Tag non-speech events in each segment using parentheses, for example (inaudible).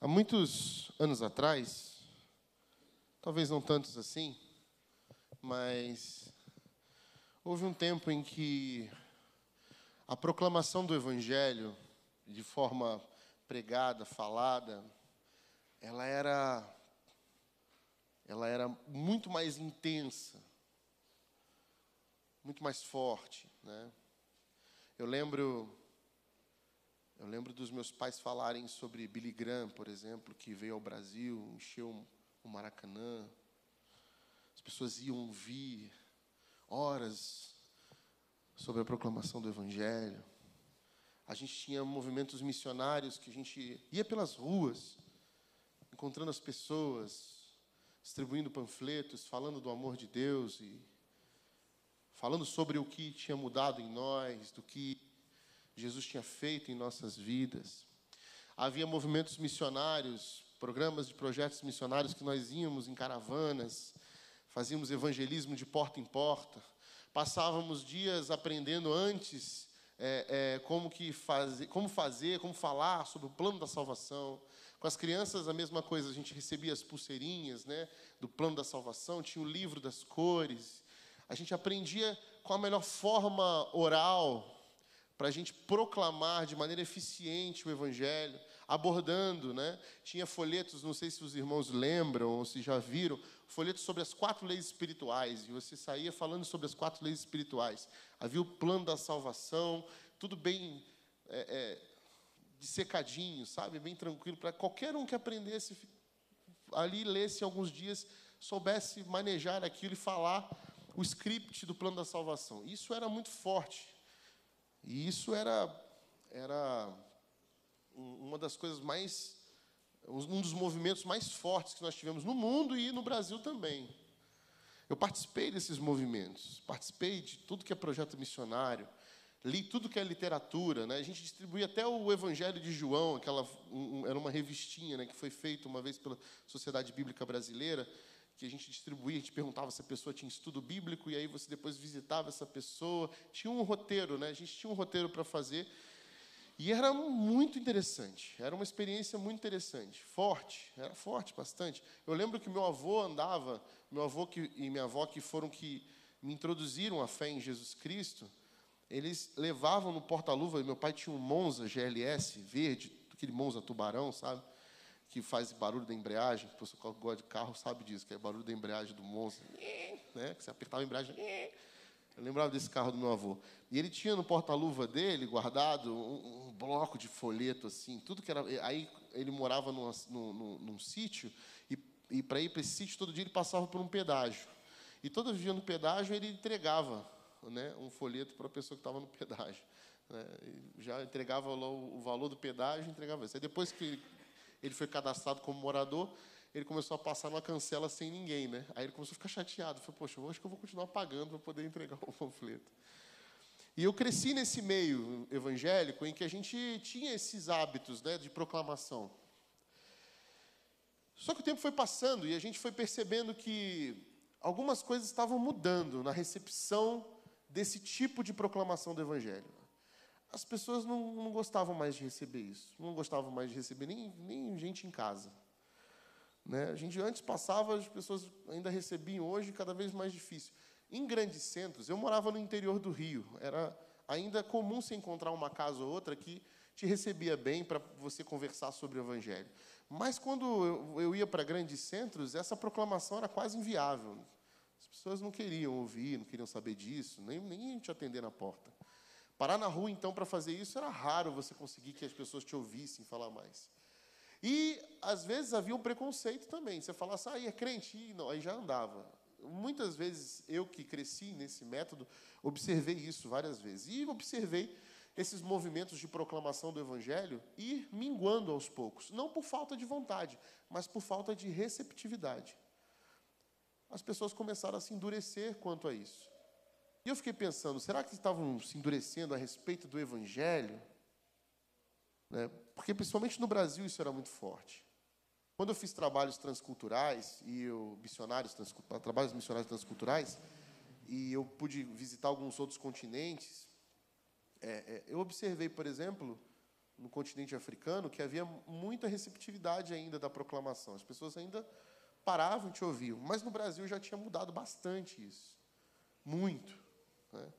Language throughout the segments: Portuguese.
Há muitos anos atrás, talvez não tantos assim, mas houve um tempo em que a proclamação do Evangelho, de forma pregada, falada, ela era, ela era muito mais intensa, muito mais forte. Né? Eu lembro eu lembro dos meus pais falarem sobre Billy Graham, por exemplo, que veio ao Brasil, encheu o Maracanã. As pessoas iam ouvir horas sobre a proclamação do Evangelho. A gente tinha movimentos missionários que a gente ia pelas ruas, encontrando as pessoas, distribuindo panfletos, falando do amor de Deus e falando sobre o que tinha mudado em nós, do que Jesus tinha feito em nossas vidas. Havia movimentos missionários, programas de projetos missionários que nós íamos em caravanas, fazíamos evangelismo de porta em porta, passávamos dias aprendendo antes é, é, como, que fazer, como fazer, como falar sobre o plano da salvação. Com as crianças, a mesma coisa, a gente recebia as pulseirinhas né, do plano da salvação, tinha o livro das cores. A gente aprendia qual a melhor forma oral para a gente proclamar de maneira eficiente o Evangelho, abordando, né? Tinha folhetos, não sei se os irmãos lembram ou se já viram, folhetos sobre as quatro leis espirituais, e você saía falando sobre as quatro leis espirituais. Havia o plano da salvação, tudo bem é, é, dissecadinho, sabe? Bem tranquilo, para qualquer um que aprendesse ali, lesse alguns dias, soubesse manejar aquilo e falar o script do plano da salvação. Isso era muito forte e isso era, era uma das coisas mais, um dos movimentos mais fortes que nós tivemos no mundo e no Brasil também. Eu participei desses movimentos, participei de tudo que é projeto missionário, li tudo que é literatura, né? A gente distribuía até o Evangelho de João, aquela um, era uma revistinha, né, que foi feita uma vez pela Sociedade Bíblica Brasileira, que a gente distribuía, a gente perguntava se a pessoa tinha estudo bíblico, e aí você depois visitava essa pessoa. Tinha um roteiro, né? a gente tinha um roteiro para fazer. E era muito interessante, era uma experiência muito interessante, forte, era forte bastante. Eu lembro que meu avô andava, meu avô que, e minha avó que foram que me introduziram a fé em Jesus Cristo, eles levavam no porta-luva, meu pai tinha um Monza GLS verde, aquele Monza tubarão, sabe? Que faz barulho da embreagem, o pessoal que gosta de carro sabe disso, que é barulho da embreagem do monstro, né? que você apertava a embreagem. Eu lembrava desse carro do meu avô. E ele tinha no porta-luva dele, guardado, um, um, bloco de folheto, assim, tudo que era. Aí ele morava num, num, num sítio, e, e para ir para esse sítio, todo dia ele passava por um pedágio. E todo dia no pedágio ele entregava né, um folheto para a pessoa que estava no (laughs) pedágio. Né, já entregava o, o valor do pedágio, entregava isso. Aí depois que ele foi cadastrado como morador, ele começou a passar numa cancela sem ninguém, né? Aí ele começou a ficar chateado. Falei, poxa, eu acho que eu vou continuar pagando para poder entregar o (laughs) panfleto. E eu cresci nesse meio evangélico em que a gente tinha esses hábitos né, de proclamação. Só que o tempo foi passando e a gente foi percebendo que algumas coisas estavam mudando na recepção desse tipo de proclamação do Evangelho as pessoas não, não, gostavam mais de receber isso, não gostavam mais de receber nem, nem gente em casa. Né? A gente antes passava, as pessoas ainda recebiam, hoje cada vez mais difícil. Em grandes centros, eu morava no interior do Rio, era ainda comum se encontrar uma casa ou outra que te recebia bem para você conversar sobre o Evangelho. Mas quando eu, ia para grandes centros, essa proclamação era quase inviável. As pessoas não queriam ouvir, não queriam saber disso, nem, nem te atender na porta. Parar na rua, então, para fazer isso, era raro você conseguir que as pessoas te ouvissem falar mais. E, às vezes, havia um preconceito também. Você falasse, ah, é crente? E não, aí já andava. Muitas vezes, eu que cresci nesse método, observei isso várias vezes. E observei esses movimentos de proclamação do Evangelho ir minguando aos poucos. Não por falta de vontade, mas por falta de receptividade. As pessoas começaram a se endurecer quanto a isso. E eu fiquei pensando, será que estavam se endurecendo a respeito do Evangelho? Né? Porque, principalmente no Brasil, isso era muito forte. Quando eu fiz trabalhos transculturais, e eu, missionários, trabalhos missionários transculturais, e eu pude visitar alguns outros continentes, é, é, eu observei, por exemplo, no continente africano que havia muita receptividade ainda da proclamação. As pessoas ainda paravam e te ouviam. Mas no Brasil já tinha mudado bastante isso. Muito. Né?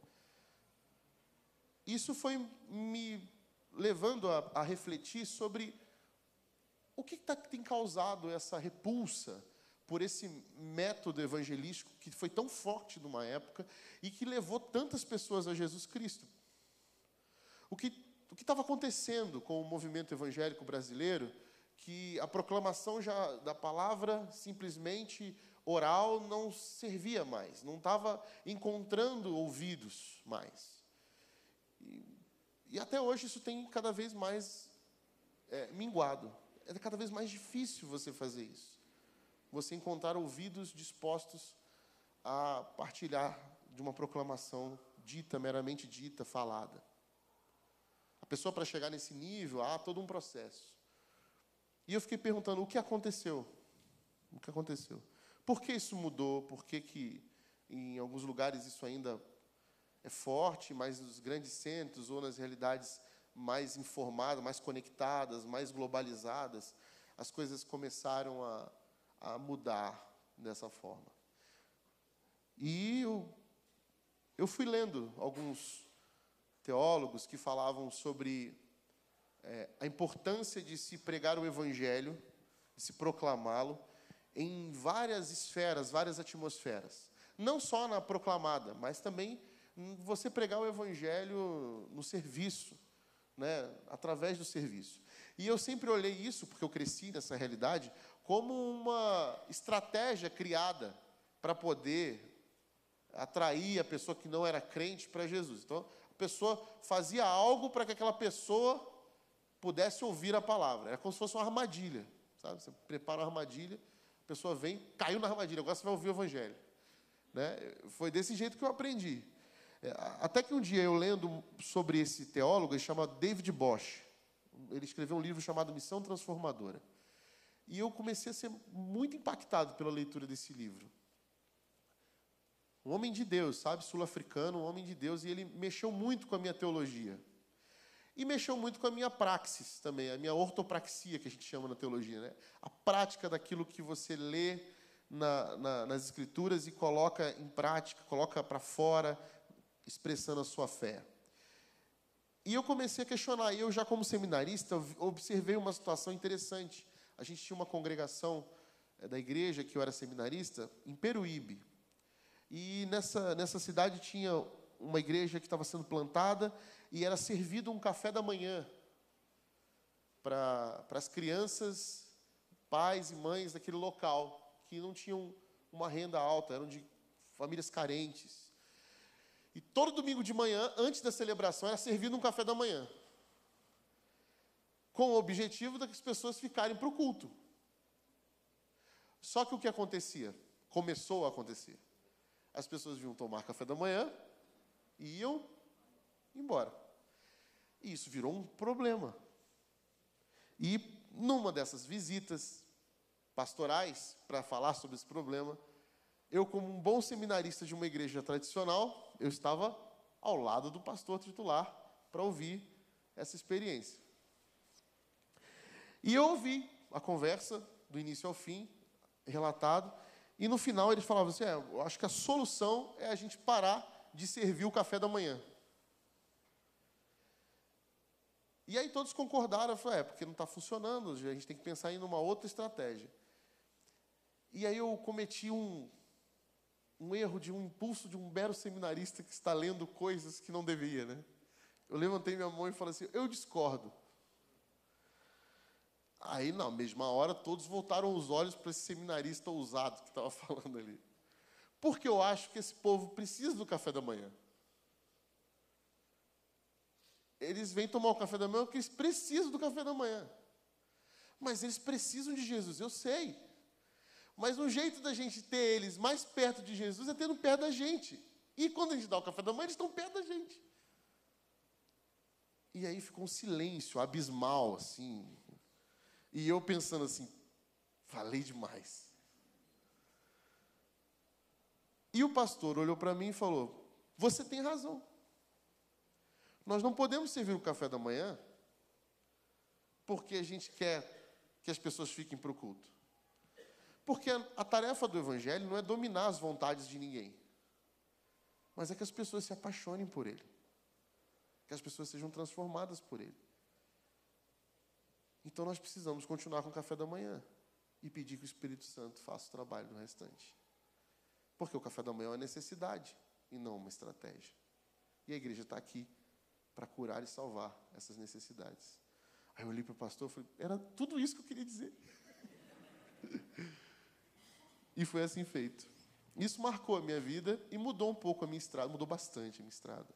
Isso foi me levando a, a refletir sobre o que tá, tem causado essa repulsa por esse método evangelístico que foi tão forte numa época e que levou tantas pessoas a Jesus Cristo. O que o que estava acontecendo com o movimento evangélico brasileiro, que a proclamação já da palavra simplesmente oral não servia mais, não estava encontrando ouvidos mais. E, e, até hoje isso tem cada vez mais é, minguado. É cada vez mais difícil você fazer isso. Você encontrar ouvidos dispostos a partilhar de uma proclamação dita, meramente dita, falada pessoa, para chegar nesse nível, há todo um processo. E eu fiquei perguntando: o que aconteceu? O que aconteceu? Por que isso mudou? Por que, que em alguns lugares isso ainda é forte, mas nos grandes centros ou nas realidades mais informadas, mais conectadas, mais globalizadas, as coisas começaram a, a mudar dessa forma. E eu, eu fui lendo alguns teólogos que falavam sobre é, a importância de se pregar o Evangelho, de se proclamá-lo, em várias esferas, várias atmosferas. Não só na proclamada, mas também você pregar o Evangelho no serviço, né, através do serviço. E eu sempre olhei isso, porque eu cresci nessa realidade, como uma estratégia criada para poder atrair a pessoa que não era crente para Jesus. Então, pessoa fazia algo para que aquela pessoa pudesse ouvir a palavra. Era como se fosse uma armadilha. Sabe? Você prepara uma armadilha, a pessoa vem, caiu na armadilha, agora você vai ouvir o evangelho. Né? Foi desse jeito que eu aprendi. É, até que um dia eu lendo sobre esse teólogo, ele chama David Bosch. Ele escreveu um livro chamado Missão Transformadora. E eu comecei a ser muito impactado pela leitura desse livro. Um homem de Deus, sabe? Sul-africano, um homem de Deus, e ele mexeu muito com a minha teologia. E mexeu muito com a minha praxis também, a minha ortopraxia, que a gente chama na teologia, né? A prática daquilo que você lê na, na, nas Escrituras e coloca em prática, coloca para fora, expressando a sua fé. E eu comecei a questionar, e eu já como seminarista observei uma situação interessante. A gente tinha uma congregação eh, da igreja que eu era seminarista em Peruíbe. E nessa, nessa cidade tinha uma igreja que estava sendo plantada e era servido um café da manhã para as crianças, pais e mães daquele local, que não tinham uma renda alta, eram de famílias carentes. E todo domingo de manhã, antes da celebração, era servido um café da manhã. Com o objetivo de que as pessoas ficarem para o culto. Só que o que acontecia? Começou a acontecer as pessoas vinham tomar café da manhã iam embora. E isso virou um problema. E numa dessas visitas pastorais para falar sobre esse problema, eu como um bom seminarista de uma igreja tradicional, eu estava ao lado do pastor titular para ouvir essa experiência. E eu ouvi a conversa do início ao fim, relatado, e no final eles falavam assim: é, eu acho que a solução é a gente parar de servir o café da manhã. E aí todos concordaram, falaram, é, porque não está funcionando, a gente tem que pensar em uma outra estratégia. E aí eu cometi um, um erro de um impulso de um mero seminarista que está lendo coisas que não devia, né? Eu levantei minha mão e falei assim, eu discordo. Aí, na mesma hora, todos voltaram os olhos para esse seminarista ousado que estava (laughs) falando ali. Porque eu acho que esse povo precisa do café da manhã. Eles vêm tomar o café da manhã porque eles precisam do café da manhã. Mas eles precisam de Jesus, eu sei. Mas o jeito da gente ter eles mais perto de Jesus é tendo perto da gente. E quando a gente dá o café da manhã, eles estão perto da gente. E aí ficou um silêncio abismal, assim, e eu pensando assim, falei demais. E o pastor olhou para mim e falou: Você tem razão. Nós não podemos servir o café da manhã porque a gente quer que as pessoas fiquem para o culto. Porque a, tarefa do Evangelho não é dominar as vontades de ninguém, mas é que as pessoas se apaixonem por Ele, que as pessoas sejam transformadas por Ele. Então nós precisamos continuar com o café da manhã e pedir que o Espírito Santo faça o trabalho no restante. Porque o café da manhã é uma necessidade e não uma estratégia. E a igreja está aqui para curar e salvar essas necessidades. Aí eu olhei para o pastor e falei, era tudo isso que eu queria dizer. (laughs) e foi assim feito. Isso marcou a minha vida e mudou um pouco a minha estrada, mudou bastante a minha estrada.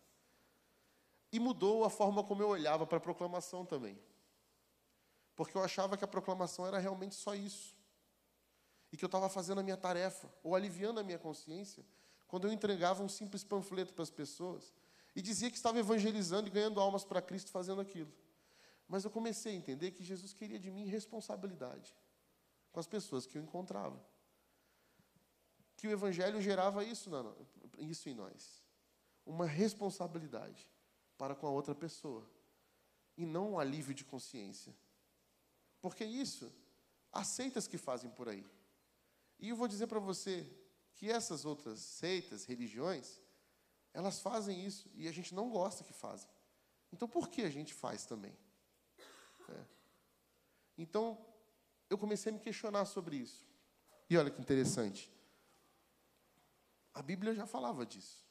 E mudou a forma como eu olhava para a proclamação também. Porque eu achava que a proclamação era realmente só isso. E que eu estava fazendo a minha tarefa, ou aliviando a minha consciência, quando eu entregava um simples panfleto para as pessoas e dizia que estava evangelizando e ganhando almas para Cristo fazendo aquilo. Mas eu comecei a entender que Jesus queria de mim responsabilidade com as pessoas que eu encontrava. Que o Evangelho gerava isso, isso em nós. Uma responsabilidade para com a outra pessoa. E não um alívio de consciência. Porque isso, há seitas que fazem por aí. E eu vou dizer para você que essas outras seitas, religiões, elas fazem isso e a gente não gosta que fazem. Então por que a gente faz também? É. Então eu comecei a me questionar sobre isso. E olha que interessante. A Bíblia já falava disso.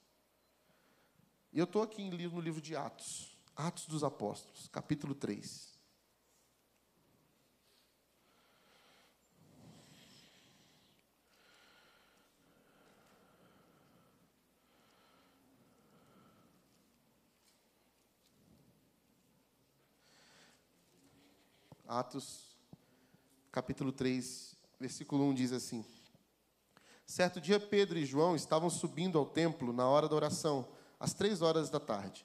E eu estou aqui no livro de Atos, Atos dos Apóstolos, capítulo 3. Atos, capítulo 3, versículo 1 diz assim: Certo dia, Pedro e João estavam subindo ao templo na hora da oração, às três horas da tarde.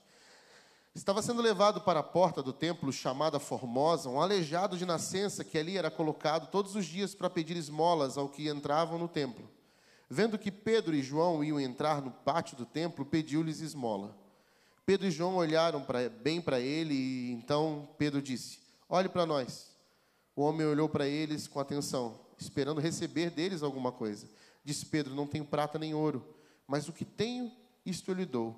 Estava sendo levado para a porta do templo, chamada Formosa, um aleijado de nascença que ali era colocado todos os dias para pedir esmolas ao que entravam no templo. Vendo que Pedro e João iam entrar no pátio do templo, pediu-lhes esmola. Pedro e João olharam pra, bem para ele e então Pedro disse: Olhe para nós. O homem olhou para eles com atenção, esperando receber deles alguma coisa. Disse Pedro: Não tenho prata nem ouro, mas o que tenho, isto eu lhe dou.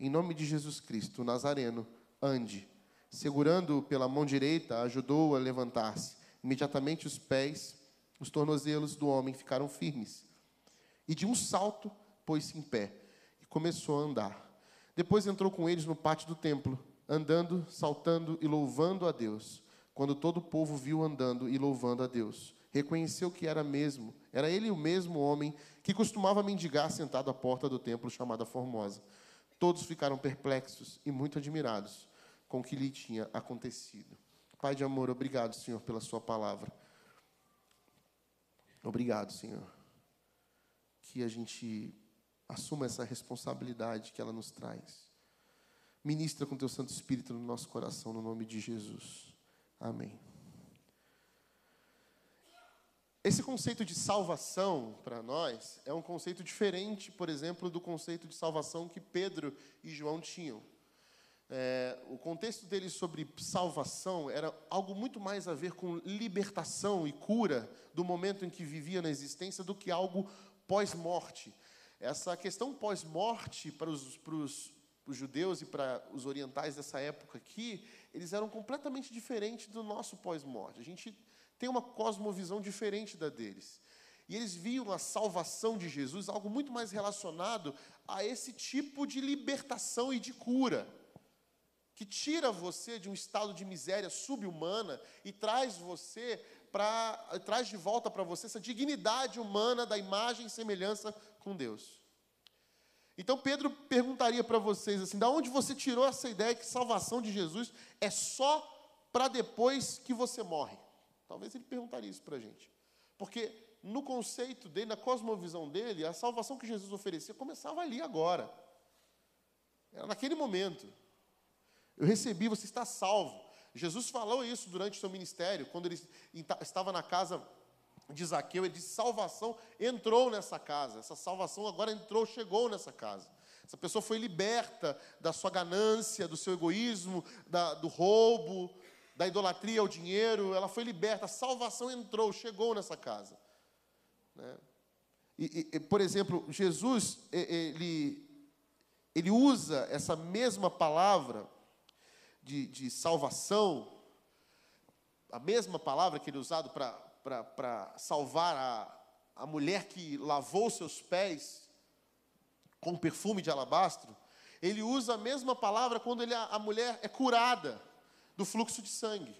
Em nome de Jesus Cristo, Nazareno, ande. Segurando-o pela mão direita, ajudou-o a levantar-se. Imediatamente os pés, os tornozelos do homem ficaram firmes. E de um salto pôs-se em pé e começou a andar. Depois entrou com eles no pátio do templo, andando, saltando e louvando a Deus quando todo o povo viu andando e louvando a Deus. Reconheceu que era mesmo, era ele o mesmo homem que costumava mendigar sentado à porta do templo chamada Formosa. Todos ficaram perplexos e muito admirados com o que lhe tinha acontecido. Pai de amor, obrigado, Senhor, pela Sua palavra. Obrigado, Senhor, que a gente assuma essa responsabilidade que ela nos traz. Ministra com Teu Santo Espírito no nosso coração, no nome de Jesus. Amém. Esse conceito de salvação para nós é um conceito diferente, por exemplo, do conceito de salvação que Pedro e João tinham. É, o contexto deles sobre salvação era algo muito mais a ver com libertação e cura do momento em que vivia na existência do que algo pós-morte. Essa questão pós-morte para os, para os, judeus e para os orientais dessa época aqui eles eram completamente diferentes do nosso pós-morte. A gente tem uma cosmovisão diferente da deles. E eles viam a salvação de Jesus algo muito mais relacionado a esse tipo de libertação e de cura, que tira você de um estado de miséria subhumana e traz você para traz de volta para você essa dignidade humana da imagem e semelhança com Deus. Então Pedro perguntaria para vocês assim: da onde você tirou essa ideia que salvação de Jesus é só para depois que você morre? Talvez ele perguntaria isso para a gente. Porque no conceito dele, na cosmovisão dele, a salvação que Jesus oferecia começava ali agora. Era naquele momento. Eu recebi, você está salvo. Jesus falou isso durante o seu ministério, quando ele estava na casa de Zaqueu, ele disse: salvação entrou nessa casa. Essa salvação agora entrou, chegou nessa casa. Essa pessoa foi liberta da sua ganância, do seu egoísmo, da, do roubo. da idolatria ao dinheiro, ela foi liberta, a salvação entrou, chegou nessa casa. Né? E, e, por exemplo, Jesus, ele, ele usa essa mesma palavra de, de salvação, a mesma palavra que ele é usado para salvar a, a mulher que lavou seus pés com perfume de alabastro, ele usa a mesma palavra quando ele, a mulher é curada do fluxo de sangue.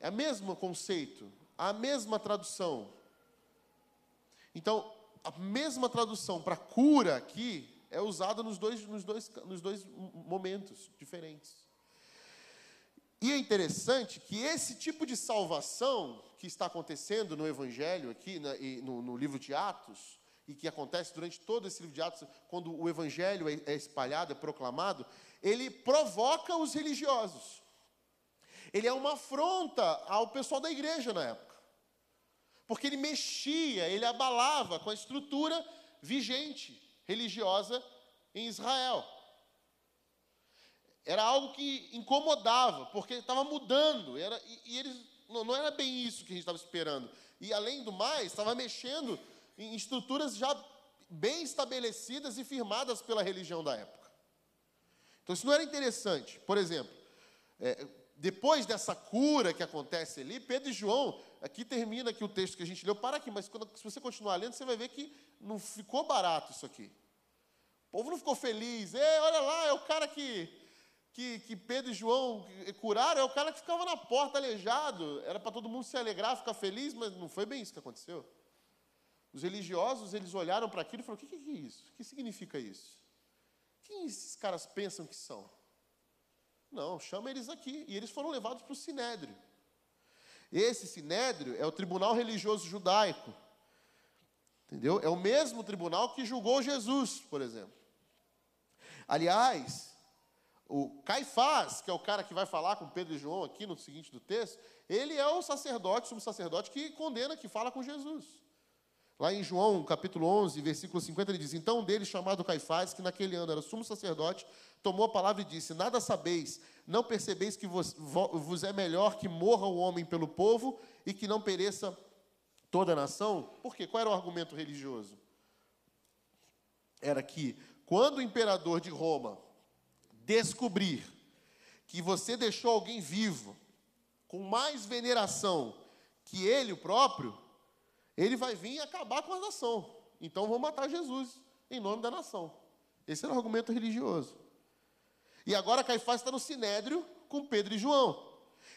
É o mesmo conceito, a mesma tradução. Então, a mesma tradução para cura aqui é usada nos dois, nos, dois, nos dois momentos diferentes. E é interessante que esse tipo de salvação que está acontecendo no Evangelho aqui, né, no, no livro de Atos, e que acontece durante todo esse livro de Atos, quando o Evangelho é, é espalhado, é proclamado, ele provoca os religiosos. Ele é uma afronta ao pessoal da igreja na época. Porque ele mexia, ele abalava com a estrutura vigente religiosa em Israel. Era algo que incomodava, porque estava mudando, era, e, e eles não, não, era bem isso que a gente estava esperando. E além do mais, estava mexendo em estruturas já bem estabelecidas e firmadas pela religião da época. Então isso não era interessante. Por exemplo, é, depois dessa cura que acontece ali, Pedro e João, aqui termina aqui o texto que a gente leu, para aqui, mas quando, se você continuar lendo, você vai ver que não ficou barato isso aqui. O povo não ficou feliz. Ei, olha lá, é o cara que, que, que Pedro e João curaram, é o cara que ficava na porta aleijado. Era para todo mundo se alegrar, ficar feliz, mas não foi bem isso que aconteceu. Os religiosos, eles olharam para aquilo e falaram, o que, que é isso? O que significa isso? Quem esses caras pensam que são? Não, chama eles aqui. E eles foram levados para o Sinédrio. Esse Sinédrio é o tribunal religioso judaico. Entendeu? É o mesmo tribunal que julgou Jesus, por exemplo. Aliás, o Caifás, que é o cara que vai falar com Pedro e João aqui no seguinte do texto, ele é o sacerdote, sumo sacerdote que condena, que fala com Jesus. Lá em João, capítulo 11, versículo 50, ele diz: Então um deles, chamado Caifás, que naquele ano era sumo sacerdote, tomou a palavra e disse: Nada sabeis, não percebeis que vos, vos é melhor que morra o homem pelo povo e que não pereça toda a nação? Por quê? Qual era o argumento religioso? Era que quando o imperador de Roma descobrir que você deixou alguém vivo com mais veneração que ele o próprio, ele vai vir e acabar com a nação. Então vão matar Jesus em nome da nação. Esse era o argumento religioso. E agora Caifás está no sinédrio com Pedro e João.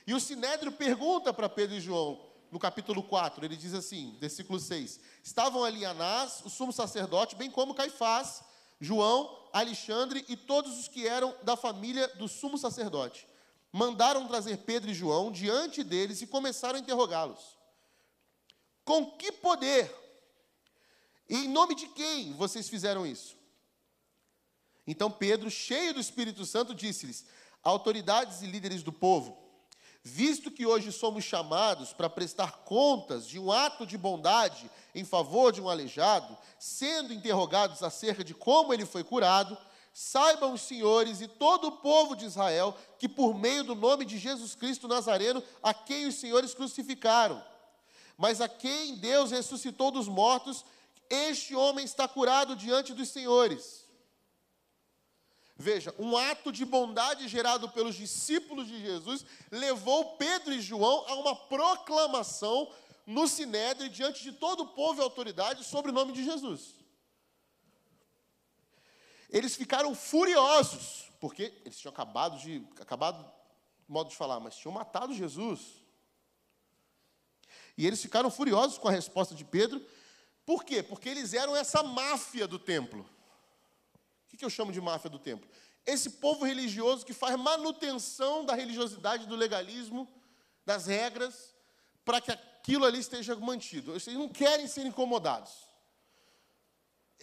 E o sinédrio pergunta para Pedro e João, no capítulo 4, ele diz assim, versículo 6: Estavam ali Anás, o sumo sacerdote, bem como Caifás, João, Alexandre e todos os que eram da família do sumo sacerdote. Mandaram trazer Pedro e João diante deles e começaram a interrogá-los. Com que poder e em nome de quem vocês fizeram isso? Então Pedro, cheio do Espírito Santo, disse-lhes: Autoridades e líderes do povo, visto que hoje somos chamados para prestar contas de um ato de bondade em favor de um aleijado, sendo interrogados acerca de como ele foi curado, saibam os senhores e todo o povo de Israel que, por meio do nome de Jesus Cristo Nazareno, a quem os senhores crucificaram, mas a quem Deus ressuscitou dos mortos, este homem está curado diante dos senhores. Veja, um ato de bondade gerado pelos discípulos de Jesus levou Pedro e João a uma proclamação no Sinédrio diante de todo o povo e autoridade sobre o nome de Jesus. Eles ficaram furiosos, porque eles tinham acabado de, acabado, modo de falar, mas tinham matado Jesus. E eles ficaram furiosos com a resposta de Pedro, por quê? Porque eles eram essa máfia do templo. O que eu chamo de máfia do templo? Esse povo religioso que faz manutenção da religiosidade, do legalismo, das regras, para que aquilo ali esteja mantido. Eles não querem ser incomodados.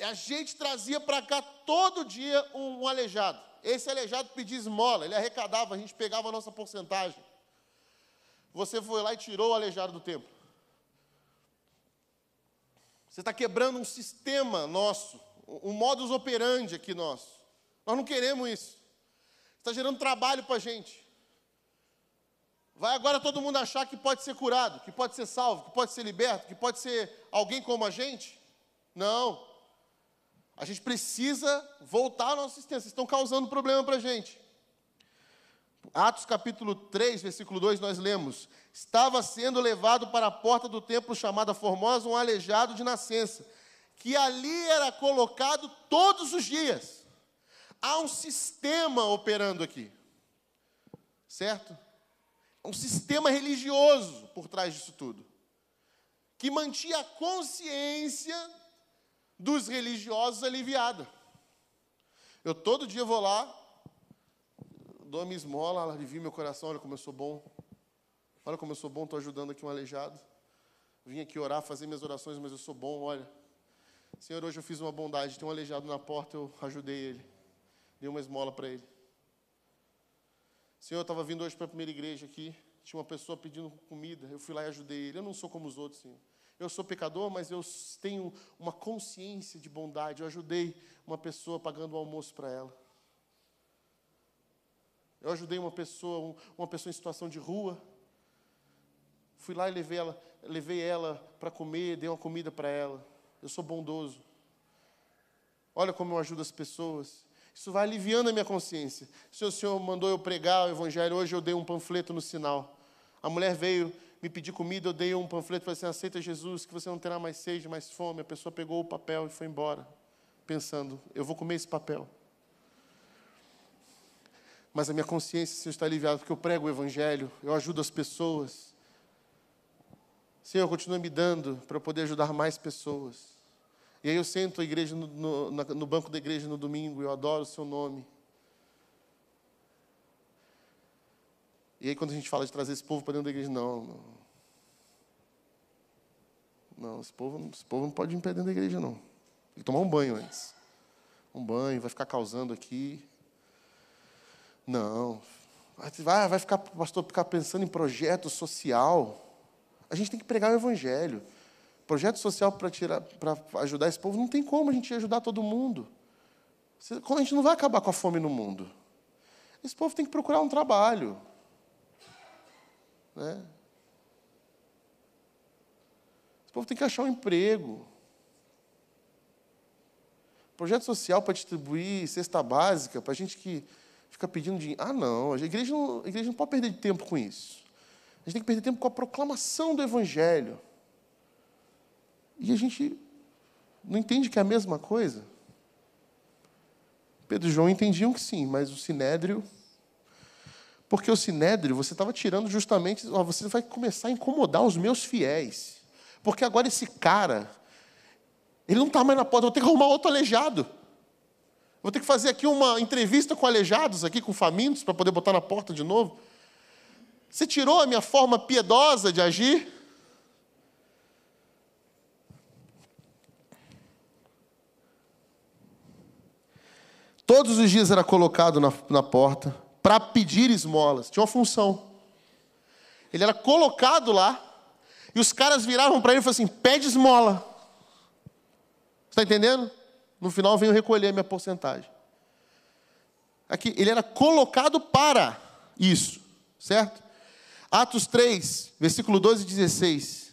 A gente trazia para cá todo dia um, um aleijado. Esse aleijado pedia esmola, ele arrecadava, a gente pegava a nossa porcentagem. Você foi lá e tirou o aleijado do templo. Você está quebrando um sistema nosso um modus operandi aqui nosso. Nós não queremos isso. Está gerando trabalho para a gente. Vai agora todo mundo achar que pode ser curado, que pode ser salvo, que pode ser liberto, que pode ser alguém como a gente? Não. A gente precisa voltar à nossa existência. Vocês estão causando problema para a gente. Atos capítulo 3, versículo 2, nós lemos: Estava sendo levado para a porta do templo chamada Formosa um aleijado de nascença, que ali era colocado todos os dias. Há um sistema operando aqui, certo? um sistema religioso por trás disso tudo, que mantinha a consciência dos religiosos aliviada. Eu todo dia vou lá, dou a minha esmola, ela alivia meu coração, olha como eu sou bom. Olha como eu sou bom, estou ajudando aqui um aleijado. Vim aqui orar, fazer minhas orações, mas eu sou bom, olha. Senhor, hoje eu fiz uma bondade, tem um aleijado na porta, eu ajudei ele. Dei uma esmola para ele. Senhor, eu estava vindo hoje para a primeira igreja aqui, tinha uma pessoa pedindo comida, eu fui lá e ajudei ele. Eu não sou como os outros, Senhor. Eu sou pecador, mas eu tenho uma consciência de bondade. Eu ajudei uma pessoa pagando o almoço para ela. Eu ajudei uma pessoa, uma pessoa em situação de rua. Fui lá e levei ela, levei ela para comer, dei uma comida para ela. Eu sou bondoso. Olha como eu ajudo as pessoas. Isso vai aliviando a minha consciência. Se o Senhor mandou eu pregar o Evangelho, hoje eu dei um panfleto no sinal. A mulher veio me pedir comida, eu dei um panfleto falei assim: aceita Jesus, que você não terá mais sede, mais fome. A pessoa pegou o papel e foi embora, pensando: eu vou comer esse papel. Mas a minha consciência Senhor, está aliviada, porque eu prego o Evangelho, eu ajudo as pessoas. Senhor, continua me dando para eu poder ajudar mais pessoas. E aí eu sento a igreja no, no, no banco da igreja no domingo, eu adoro o seu nome. E aí quando a gente fala de trazer esse povo para dentro da igreja, não, não. Não, esse povo, esse povo não pode ir para dentro da igreja, não. Tem que tomar um banho antes. Um banho, vai ficar causando aqui. Não. Vai, vai ficar, pastor, ficar pensando em projeto social. A gente tem que pregar o evangelho. Projeto social para ajudar esse povo, não tem como a gente ajudar todo mundo. A gente não vai acabar com a fome no mundo. Esse povo tem que procurar um trabalho. Né? Esse povo tem que achar um emprego. Projeto social para distribuir cesta básica para gente que fica pedindo dinheiro. Ah, não, a igreja não, a igreja não pode perder tempo com isso. A gente tem que perder tempo com a proclamação do Evangelho. E a gente não entende que é a mesma coisa. Pedro e João entendiam que sim, mas o sinédrio. Porque o sinédrio, você estava tirando justamente. Ó, você vai começar a incomodar os meus fiéis. Porque agora esse cara, ele não está mais na porta, eu vou ter que arrumar outro aleijado. Vou ter que fazer aqui uma entrevista com aleijados, aqui com famintos, para poder botar na porta de novo. Você tirou a minha forma piedosa de agir? Todos os dias era colocado na, na porta para pedir esmolas. Tinha uma função. Ele era colocado lá e os caras viravam para ele e falaram assim: pede esmola. Está entendendo? No final eu venho recolher a minha porcentagem. Aqui, ele era colocado para isso, certo? Atos 3, versículo 12 e 16.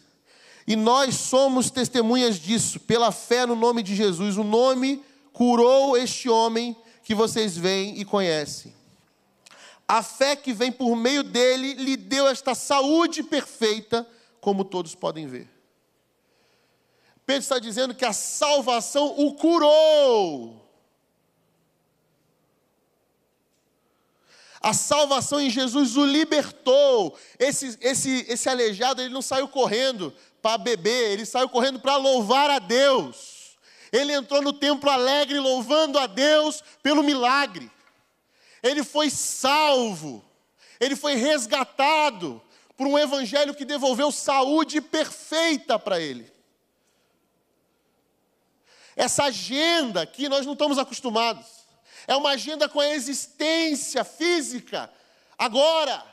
E nós somos testemunhas disso, pela fé no nome de Jesus. O nome curou este homem que vocês veem e conhecem. A fé que vem por meio dele lhe deu esta saúde perfeita, como todos podem ver. Pedro está dizendo que a salvação o curou. A salvação em Jesus o libertou. Esse, esse, esse aleijado, ele não saiu correndo para beber, ele saiu correndo para louvar a Deus. Ele entrou no templo alegre, louvando a Deus pelo milagre. Ele foi salvo. Ele foi resgatado por um evangelho que devolveu saúde perfeita para ele. Essa agenda que nós não estamos acostumados. É uma agenda com a existência física. Agora,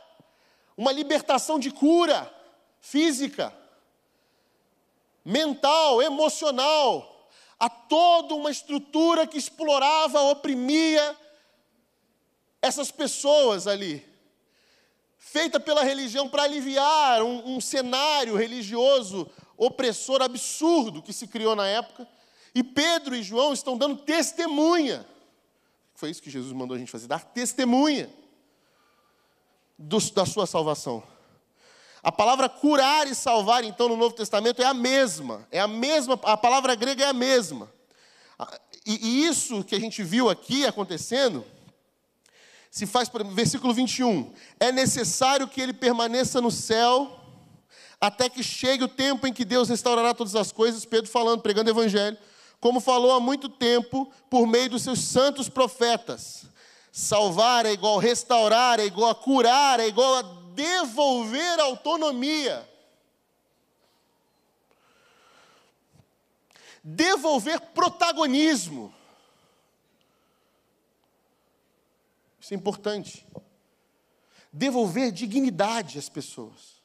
uma libertação de cura física, mental, emocional, a toda uma estrutura que explorava, oprimia essas pessoas ali. feita pela religião para aliviar um, um cenário religioso opressor absurdo que se criou na época. E Pedro e João estão dando testemunha. Foi isso que Jesus mandou a gente fazer, dar testemunha do, da sua salvação. A palavra curar e salvar, então, no Novo Testamento é a mesma. É a mesma, a palavra grega é a mesma. E, e isso que a gente viu aqui acontecendo, se faz, por versículo 21, é necessário que ele permaneça no céu até que chegue o tempo em que Deus restaurará todas as coisas, Pedro falando, pregando o evangelho, como falou há muito tempo por meio dos seus santos profetas. Salvar é igual restaurar, é igual a curar, é igual a devolver autonomia. Devolver protagonismo. Isso é importante. Devolver dignidade às pessoas.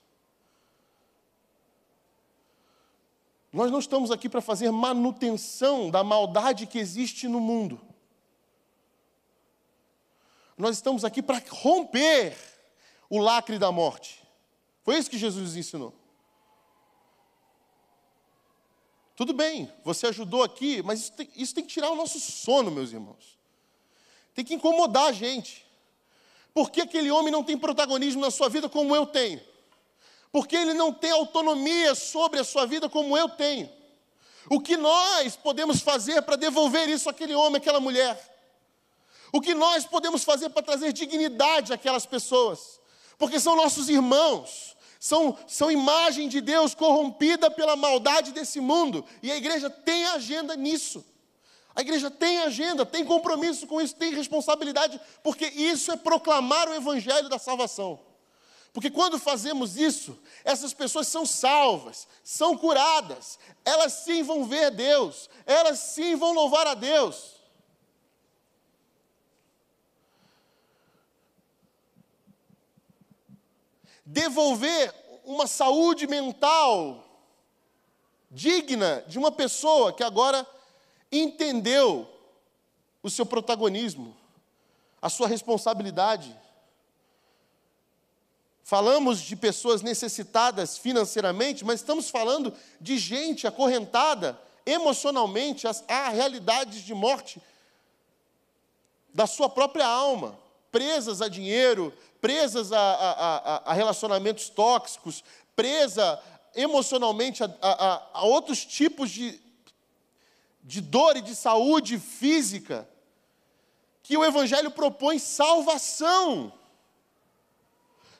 Nós não estamos aqui para fazer manutenção da maldade que existe no mundo. Nós estamos aqui para romper o lacre da morte. Foi isso que Jesus ensinou. Tudo bem, você ajudou aqui, mas isso tem, isso tem, que tirar o nosso sono, meus irmãos. Tem que incomodar a gente. Por que aquele homem não tem protagonismo na sua vida como eu tenho? Porque ele não tem autonomia sobre a sua vida como eu tenho. O que nós podemos fazer para devolver isso àquele homem, àquela mulher? O que nós podemos fazer para trazer dignidade àquelas pessoas? Porque são nossos irmãos, são, são imagem de Deus corrompida pela maldade desse mundo, e a igreja tem agenda nisso. A igreja tem agenda, tem compromisso com isso, tem responsabilidade, porque isso é proclamar o evangelho da salvação. Porque quando fazemos isso, essas pessoas são salvas, são curadas, elas sim vão ver Deus, elas sim vão louvar a Deus. Devolver uma saúde mental digna de uma pessoa que agora entendeu o seu protagonismo, a sua responsabilidade. Falamos de pessoas necessitadas financeiramente, mas estamos falando de gente acorrentada emocionalmente a realidades de morte da sua própria alma, presas a dinheiro, presas a, a, a relacionamentos tóxicos, presa emocionalmente a, a outros tipos de, de dor e de saúde física, que o Evangelho propõe salvação.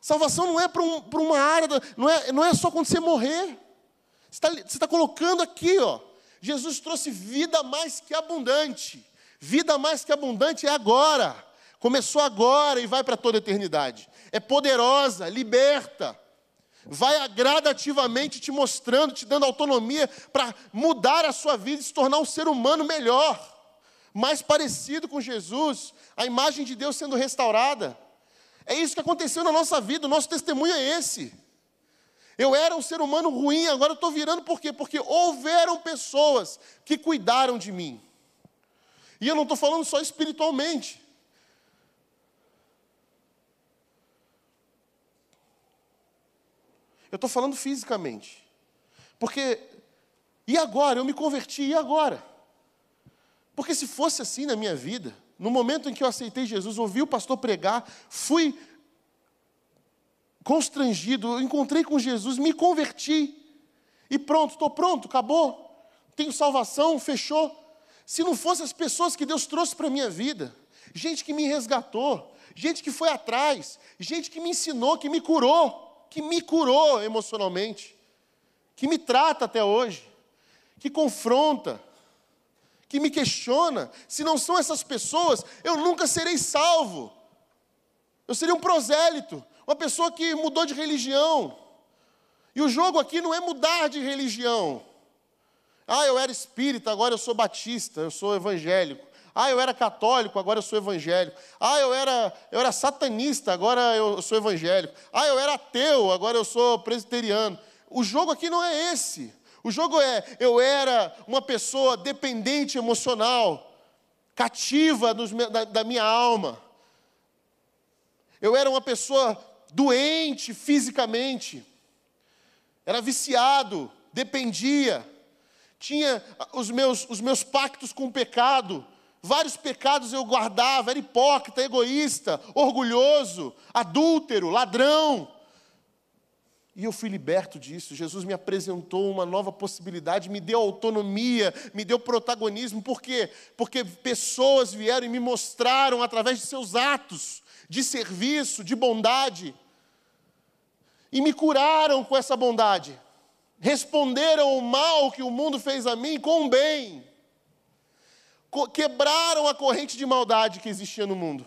Salvação não é para um, uma área, não, é, não é só quando você morrer. Você está tá colocando aqui, ó. Jesus trouxe vida mais que abundante. Vida mais que abundante é agora. Começou agora e vai para toda a eternidade. É poderosa, liberta. Vai gradativamente te mostrando, te dando autonomia para mudar a sua vida e se tornar um ser humano melhor, mais parecido com Jesus, a imagem de Deus sendo restaurada. É isso que aconteceu na nossa vida, o nosso testemunho é esse. Eu era um ser humano ruim, agora eu estou virando por quê? Porque houveram pessoas que cuidaram de mim. E eu não estou falando só espiritualmente. Eu estou falando fisicamente. Porque, e agora? Eu me converti, e agora? Porque se fosse assim na minha vida, no momento em que eu aceitei Jesus, ouvi o pastor pregar, fui constrangido, encontrei com Jesus, me converti. E pronto, estou pronto, acabou. Tenho salvação, fechou. Se não fossem as pessoas que Deus trouxe para a minha vida, gente que me resgatou, gente que foi atrás, gente que me ensinou, que me curou, que me curou emocionalmente, que me trata até hoje, que confronta, que me questiona. Se não são essas pessoas, eu nunca serei salvo. Eu seria um prosélito, uma pessoa que mudou de religião. E o jogo aqui não é mudar de religião. Ah, eu era espírita, agora eu sou batista, eu sou evangélico. Ah, eu era católico, agora eu sou evangélico. Ah, eu era, eu era satanista, agora eu sou evangélico. Ah, eu era ateu, agora eu sou presbiteriano. O jogo aqui não é esse. O jogo é: eu era uma pessoa dependente emocional, cativa da, da minha alma. Eu era uma pessoa doente fisicamente, era viciado, dependia, tinha os meus, os meus pactos com o pecado, vários pecados eu guardava, era hipócrita, egoísta, orgulhoso, adúltero, ladrão. E eu fui liberto disso. Jesus me apresentou uma nova possibilidade, me deu autonomia, me deu protagonismo. Por quê? Porque pessoas vieram e me mostraram através de seus atos de serviço, de bondade, e me curaram com essa bondade. Responderam o mal que o mundo fez a mim com o bem. Quebraram a corrente de maldade que existia no mundo.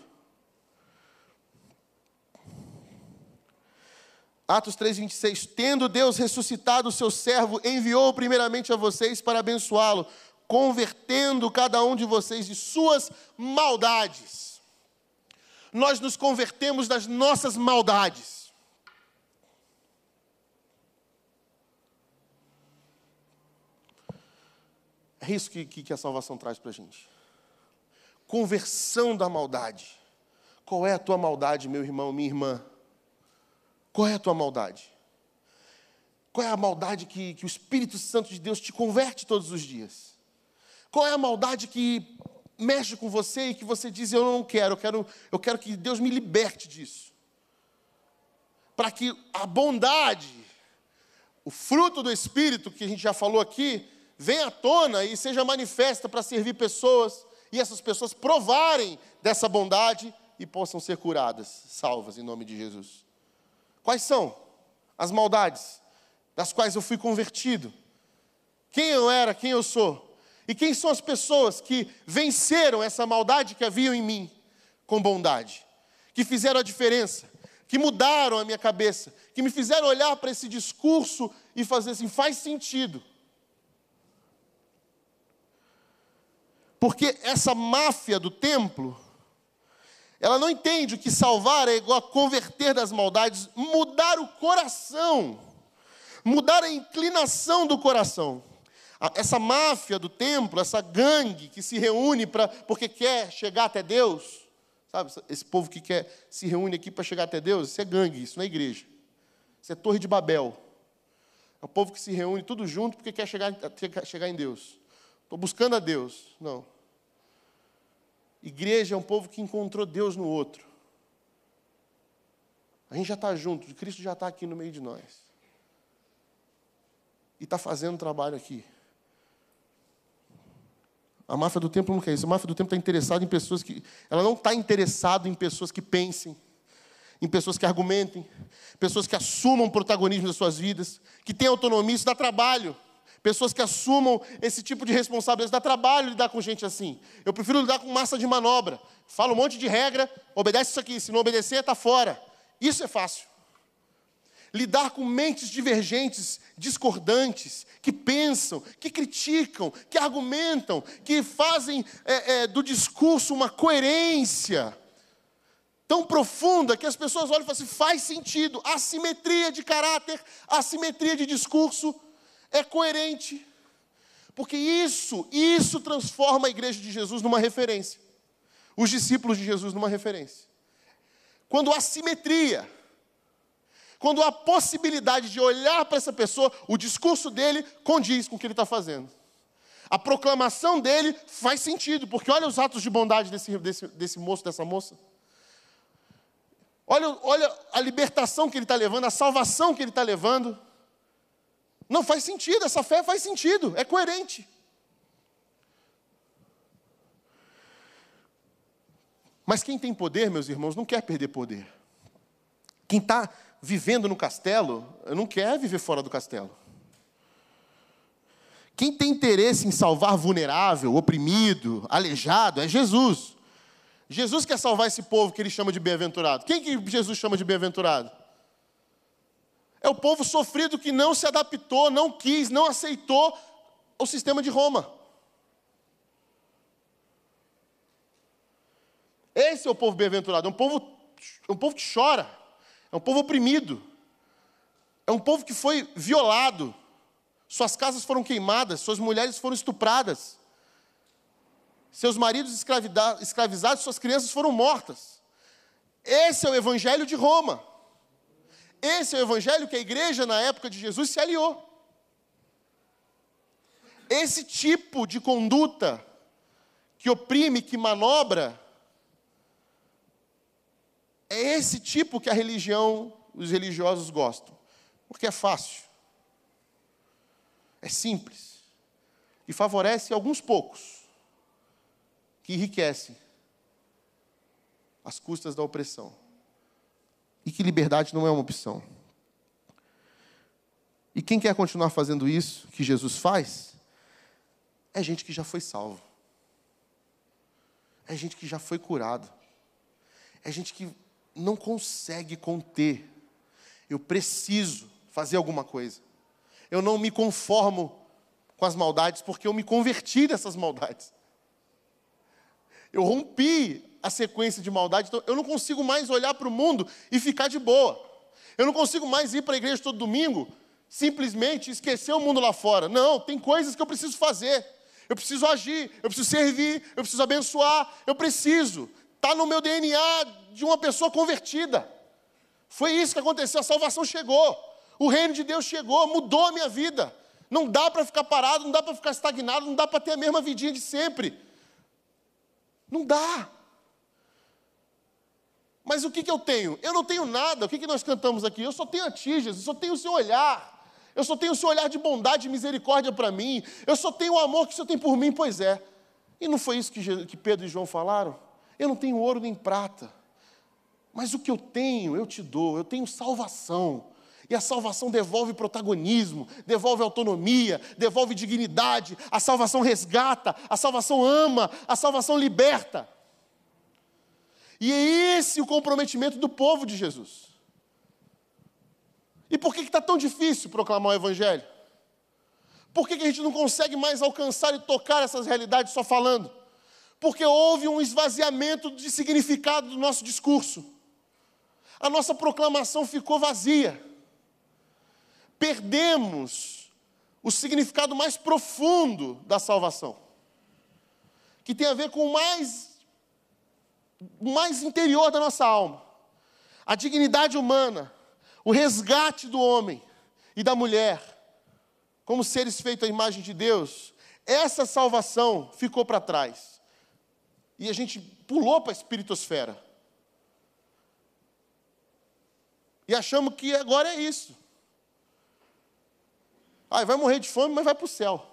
Atos 3,26: Tendo Deus ressuscitado o seu servo, enviou primeiramente a vocês para abençoá-lo, convertendo cada um de vocês de suas maldades. Nós nos convertemos das nossas maldades. É isso que, que, que a salvação traz para a gente. Conversão da maldade. Qual é a tua maldade, meu irmão, minha irmã? Qual é a tua maldade? Qual é a maldade que, que o Espírito Santo de Deus te converte todos os dias? Qual é a maldade que mexe com você e que você diz: Eu não quero, eu quero, eu quero que Deus me liberte disso? Para que a bondade, o fruto do Espírito, que a gente já falou aqui, venha à tona e seja manifesta para servir pessoas e essas pessoas provarem dessa bondade e possam ser curadas, salvas em nome de Jesus. Quais são as maldades das quais eu fui convertido? Quem eu era, quem eu sou? E quem são as pessoas que venceram essa maldade que havia em mim com bondade? Que fizeram a diferença, que mudaram a minha cabeça, que me fizeram olhar para esse discurso e fazer assim: faz sentido. Porque essa máfia do templo ela não entende que salvar é igual a converter das maldades, mudar o coração, mudar a inclinação do coração. Essa máfia do templo, essa gangue que se reúne pra, porque quer chegar até Deus, sabe? Esse povo que quer se reúne aqui para chegar até Deus, isso é gangue, isso não é igreja. Isso é Torre de Babel. É o povo que se reúne tudo junto porque quer chegar, chegar em Deus. Estou buscando a Deus. Não. Igreja é um povo que encontrou Deus no outro. A gente já está junto, Cristo já está aqui no meio de nós. E está fazendo trabalho aqui. A máfia do templo não quer isso. A máfia do templo está interessada em pessoas que. Ela não está interessada em pessoas que pensem, em pessoas que argumentem, pessoas que assumam protagonismo das suas vidas, que tenham autonomia. Isso dá trabalho. Pessoas que assumam esse tipo de responsabilidade. Dá trabalho lidar com gente assim. Eu prefiro lidar com massa de manobra. Fala um monte de regra, obedece isso aqui. Se não obedecer, está fora. Isso é fácil. Lidar com mentes divergentes, discordantes, que pensam, que criticam, que argumentam, que fazem é, é, do discurso uma coerência tão profunda que as pessoas olham e falam assim: faz sentido, assimetria de caráter, assimetria de discurso é coerente. Porque isso, isso transforma a igreja de Jesus numa referência. Os discípulos de Jesus numa referência. Quando há simetria, quando há possibilidade de olhar para essa pessoa, o discurso dele condiz com o que ele está fazendo. A proclamação dele faz sentido, porque olha os atos de bondade desse, desse, desse moço, dessa moça. Olha, olha a libertação que ele está levando, a salvação que ele está levando. Não faz sentido, essa fé faz sentido, é coerente. Mas quem tem poder, meus irmãos, não quer perder poder. Quem está vivendo no castelo, não quer viver fora do castelo. Quem tem interesse em salvar vulnerável, oprimido, aleijado, é Jesus. Jesus quer salvar esse povo que ele chama de bem-aventurado. Quem que Jesus chama de bem-aventurado? É o povo sofrido que não se adaptou, não quis, não aceitou o sistema de Roma. Esse é o povo bem-aventurado, é um povo, é um povo que chora, é um povo oprimido, é um povo que foi violado, suas casas foram queimadas, suas mulheres foram estupradas, seus maridos escravizados, suas crianças foram mortas. Esse é o evangelho de Roma. Esse é o evangelho que a igreja na época de Jesus se aliou. Esse tipo de conduta que oprime, que manobra, é esse tipo que a religião, os religiosos gostam. Porque é fácil. É simples. E favorece alguns poucos. Que enriquecem às custas da opressão. E que liberdade não é uma opção. E quem quer continuar fazendo isso que Jesus faz, é gente que já foi salvo. É gente que já foi curado. É gente que não consegue conter. Eu preciso fazer alguma coisa. Eu não me conformo com as maldades porque eu me converti dessas maldades. Eu rompi a sequência de maldade, então eu não consigo mais olhar para o mundo e ficar de boa. Eu não consigo mais ir para a igreja todo domingo, simplesmente esquecer o mundo lá fora. Não, tem coisas que eu preciso fazer. Eu preciso agir, eu preciso servir, eu preciso abençoar, eu preciso. Está no meu DNA de uma pessoa convertida. Foi isso que aconteceu, a salvação chegou. O reino de Deus chegou, mudou a minha vida. Não dá para ficar parado, não dá para ficar estagnado, não dá para ter a mesma vidinha de sempre. Não dá. Mas o que, que eu tenho? Eu não tenho nada. O que, que nós cantamos aqui? Eu só tenho a ti, Jesus. Eu só tenho o seu olhar. Eu só tenho o seu olhar de bondade e misericórdia para mim. Eu só tenho o amor que o Senhor tem por mim, pois é. E não foi isso que, que Pedro e João falaram? Eu não tenho ouro nem prata. Mas o que eu tenho, eu te dou. Eu tenho salvação. E a salvação devolve protagonismo, devolve autonomia, devolve dignidade. A salvação resgata, a salvação ama, a salvação liberta. E é esse o comprometimento do povo de Jesus. E por que está tão difícil proclamar o Evangelho? Por que, que a gente não consegue mais alcançar e tocar essas realidades só falando? Porque houve um esvaziamento de significado do nosso discurso. A nossa proclamação ficou vazia perdemos o significado mais profundo da salvação, que tem a ver com o mais, mais interior da nossa alma, a dignidade humana, o resgate do homem e da mulher, como seres feitos à imagem de Deus. Essa salvação ficou para trás. E a gente pulou para a espiritosfera. E achamos que agora é isso. Ah, vai morrer de fome, mas vai para o céu.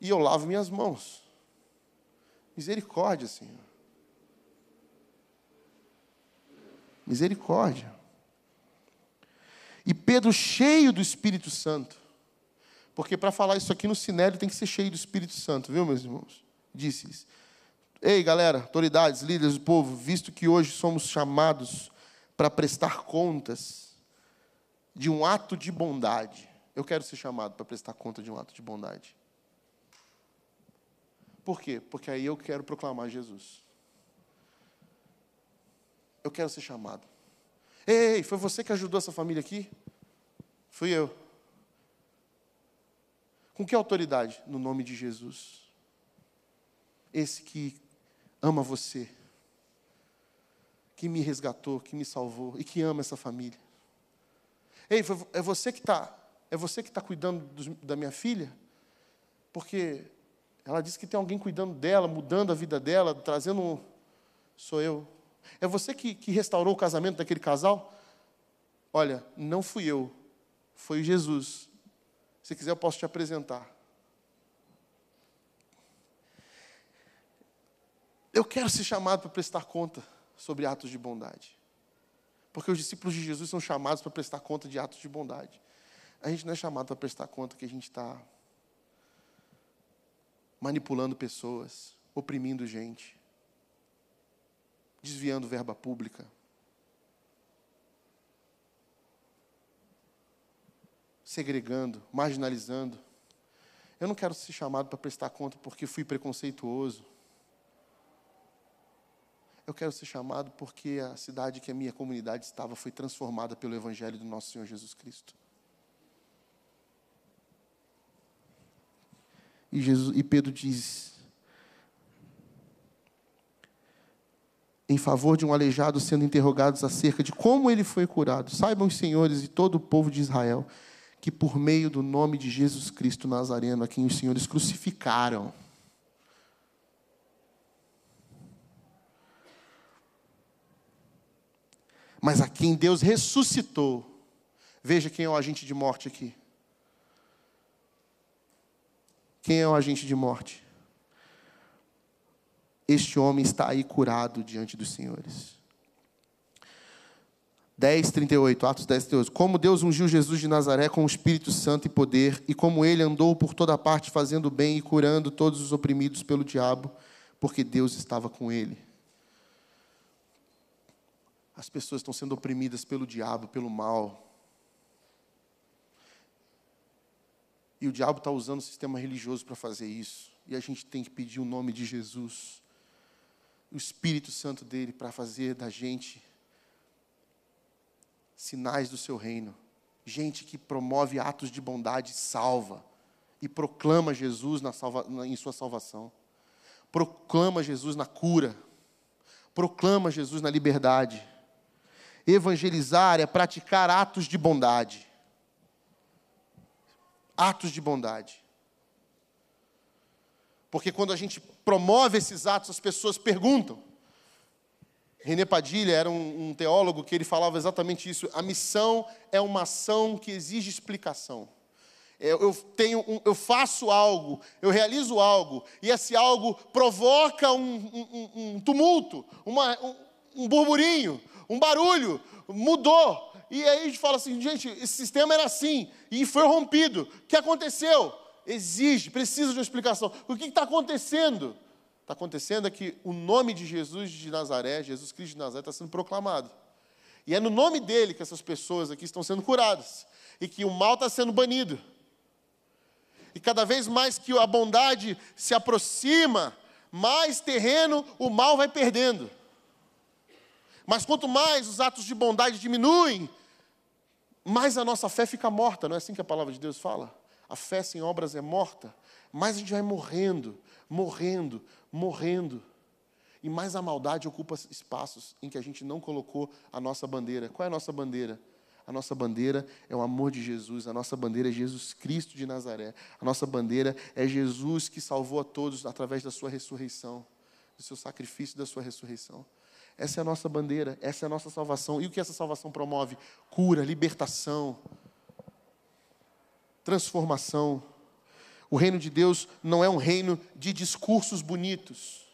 E eu lavo minhas mãos. Misericórdia, Senhor. Misericórdia. E Pedro, cheio do Espírito Santo, porque para falar isso aqui no Sinédrio tem que ser cheio do Espírito Santo, viu, meus irmãos? Disse-lhes: Ei, galera, autoridades, líderes do povo, visto que hoje somos chamados para prestar contas de um ato de bondade. Eu quero ser chamado para prestar conta de um ato de bondade. Por quê? Porque aí eu quero proclamar Jesus. Eu quero ser chamado. Ei, foi você que ajudou essa família aqui? Fui eu. Com que autoridade? No nome de Jesus. Esse que ama você, que me resgatou, que me salvou e que ama essa família. Ei, é você que está, é você que está cuidando da minha filha? Porque ela disse que tem alguém cuidando dela, mudando a vida dela, trazendo um... Sou eu. É você que, que restaurou o casamento daquele casal? Olha, não fui eu, foi Jesus. Se quiser, eu posso te apresentar. Eu quero ser chamado para prestar conta sobre atos de bondade. Porque os discípulos de Jesus são chamados para prestar conta de atos de bondade. A gente não é chamado para prestar conta que a gente está manipulando pessoas, oprimindo gente, desviando verba pública. Segregando, marginalizando. Eu não quero ser chamado para prestar conta porque fui preconceituoso eu quero ser chamado porque a cidade que a minha comunidade estava foi transformada pelo Evangelho do nosso Senhor Jesus Cristo. E, Jesus, e Pedro diz: em favor de um aleijado sendo interrogados acerca de como ele foi curado. Saibam os senhores e todo o povo de Israel que por meio do nome de Jesus Cristo Nazareno, a quem os senhores crucificaram, mas a quem Deus ressuscitou. Veja quem é o agente de morte aqui. Quem é o agente de morte? Este homem está aí curado diante dos senhores. 10, 38, Atos 10, 38. Como Deus ungiu Jesus de Nazaré com o Espírito Santo e poder, e como ele andou por toda parte fazendo bem e curando todos os oprimidos pelo diabo, porque Deus estava com ele. As pessoas estão sendo oprimidas pelo diabo, pelo mal. E o diabo está usando o sistema religioso para fazer isso. E a gente tem que pedir o nome de Jesus, o Espírito Santo dele, para fazer da gente sinais do seu reino. Gente que promove atos de bondade, salva e proclama Jesus na salva, na, em sua salvação. Proclama Jesus na cura. Proclama Jesus na liberdade. Evangelizar é praticar atos de bondade. Atos de bondade. Porque quando a gente promove esses atos, as pessoas perguntam: René Padilha era um, um, teólogo que ele falava exatamente isso. A missão é uma ação que exige explicação. Eu, eu tenho um, eu faço algo, eu realizo algo, e esse algo provoca um, um tumulto, uma, um, burburinho, um barulho, mudou. E aí a gente fala assim, gente, esse sistema era assim, e foi rompido. O que aconteceu? Exige, precisa de uma explicação. O que está acontecendo? está acontecendo é que o nome de Jesus de Nazaré, Jesus Cristo de Nazaré, está sendo proclamado. E é no nome dele que essas pessoas aqui estão sendo curadas. E que o mal está sendo banido. E cada vez mais que a bondade se aproxima, mais terreno o mal vai perdendo. Mas quanto mais os atos de bondade diminuem, mais a nossa fé fica morta, não é assim que a palavra de Deus fala? A fé sem obras é morta, mais a gente vai morrendo, morrendo, morrendo. E mais a maldade ocupa espaços em que a gente não colocou a nossa bandeira. Qual é a nossa bandeira? A nossa bandeira é o amor de Jesus, a nossa bandeira é Jesus Cristo de Nazaré. A nossa bandeira é Jesus que salvou a todos através da sua ressurreição, do seu sacrifício da sua ressurreição. Essa é a nossa bandeira, essa é a nossa salvação. E o que essa salvação promove? Cura, libertação, transformação. O reino de Deus não é um reino de discursos bonitos.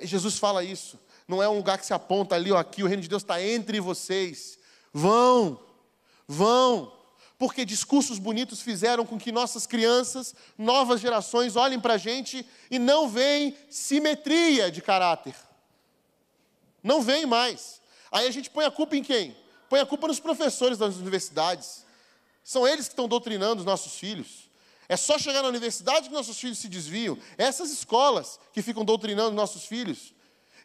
Jesus fala isso. Não é um lugar que se aponta ali ou aqui. O reino de Deus está entre vocês. Vão, vão. Porque discursos bonitos fizeram com que nossas crianças, novas gerações, olhem para a gente e não veem simetria de caráter. Não veem mais. Aí a gente põe a culpa em quem? Põe a culpa nos professores das universidades. São eles que estão doutrinando os nossos filhos. É só chegar na universidade que nossos filhos se desviam. É essas escolas que ficam doutrinando nossos filhos.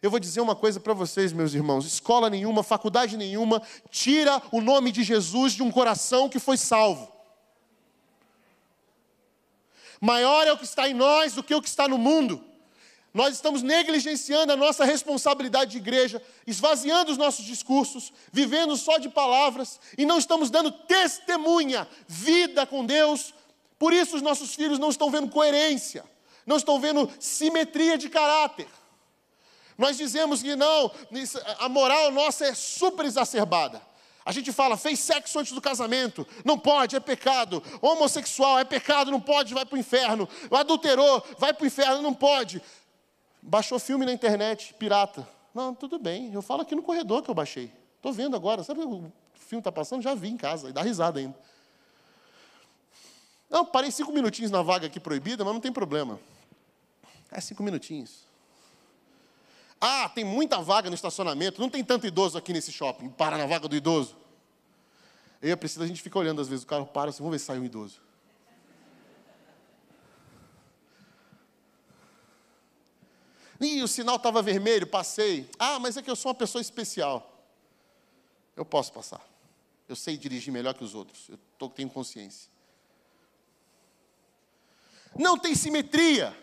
Eu vou dizer uma coisa para vocês, meus irmãos: escola nenhuma, faculdade nenhuma, tira o nome de Jesus de um coração que foi salvo. Maior é o que está em nós do que o que está no mundo. Nós estamos negligenciando a nossa responsabilidade de igreja, esvaziando os nossos discursos, vivendo só de palavras e não estamos dando testemunha, vida com Deus, por isso os nossos filhos não estão vendo coerência, não estão vendo simetria de caráter. Nós dizemos que não, a moral nossa é super exacerbada. A gente fala, fez sexo antes do casamento, não pode, é pecado. Homossexual, é pecado, não pode, vai para o inferno. Adulterou, vai para o inferno, não pode. Baixou filme na internet, pirata. Não, tudo bem, eu falo aqui no corredor que eu baixei. Estou vendo agora, sabe o filme está passando? Já vi em casa, e dá risada ainda. Não, parei cinco minutinhos na vaga aqui proibida, mas não tem problema. É cinco minutinhos. Ah, tem muita vaga no estacionamento, não tem tanto idoso aqui nesse shopping. Para na vaga do idoso. Eu e a Priscila, a gente fica olhando, às vezes o carro para assim, vamos ver se sai um idoso. Ih, o sinal estava vermelho, passei. Ah, mas é que eu sou uma pessoa especial. Eu posso passar. Eu sei dirigir melhor que os outros. Eu tô, tenho consciência. Não tem simetria.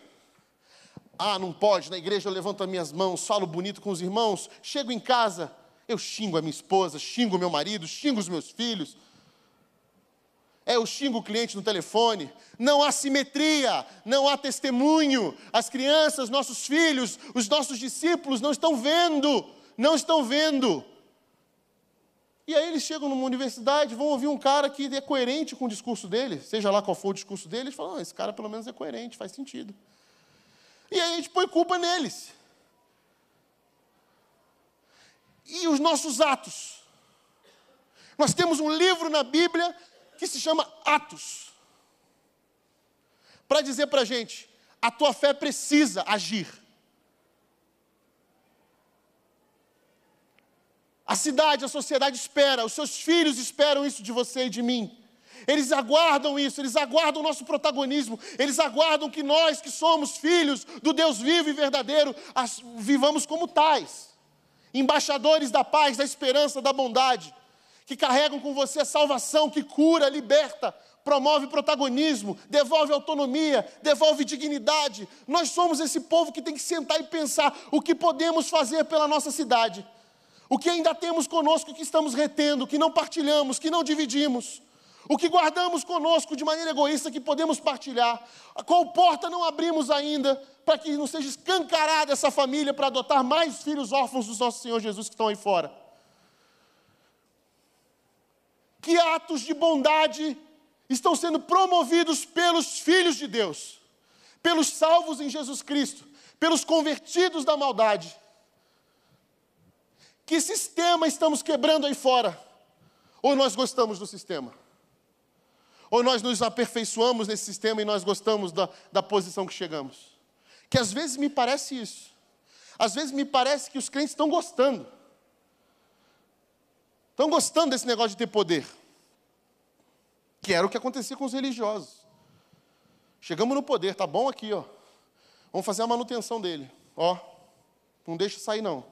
Ah, não pode, na igreja eu levanto as minhas mãos, falo bonito com os irmãos, chego em casa, eu xingo a minha esposa, xingo o meu marido, xingo os meus filhos. É, eu xingo o cliente no telefone. Não há simetria, não há testemunho. As crianças, nossos filhos, os nossos discípulos não estão vendo, não estão vendo. E aí eles chegam numa universidade, vão ouvir um cara que é coerente com o discurso dele, seja lá qual for o discurso dele, eles falam, ah, esse cara pelo menos é coerente, faz sentido. E aí a gente põe culpa neles. E os nossos atos. Nós temos um livro na Bíblia que se chama Atos. Para dizer para a gente, a tua fé precisa agir. A cidade, a sociedade espera, os seus filhos esperam isso de você e de mim. Eles aguardam isso, eles aguardam o nosso protagonismo, eles aguardam que nós, que somos filhos do Deus vivo e verdadeiro, vivamos como tais, embaixadores da paz, da esperança, da bondade, que carregam com você a salvação que cura, liberta, promove protagonismo, devolve autonomia, devolve dignidade. Nós somos esse povo que tem que sentar e pensar o que podemos fazer pela nossa cidade, o que ainda temos conosco que estamos retendo, que não partilhamos, que não dividimos. O que guardamos conosco de maneira egoísta que podemos partilhar? Qual porta não abrimos ainda para que não seja escancarada essa família para adotar mais filhos órfãos do nosso Senhor Jesus que estão aí fora? Que atos de bondade estão sendo promovidos pelos filhos de Deus, pelos salvos em Jesus Cristo, pelos convertidos da maldade? Que sistema estamos quebrando aí fora? Ou nós gostamos do sistema? Ou nós nos aperfeiçoamos nesse sistema e nós gostamos da, da posição que chegamos? Que às vezes me parece isso. Às vezes me parece que os crentes estão gostando. Estão gostando desse negócio de ter poder. Que era o que acontecia com os religiosos. Chegamos no poder, tá bom aqui, ó. Vamos fazer a manutenção dele. Ó, não deixa sair não.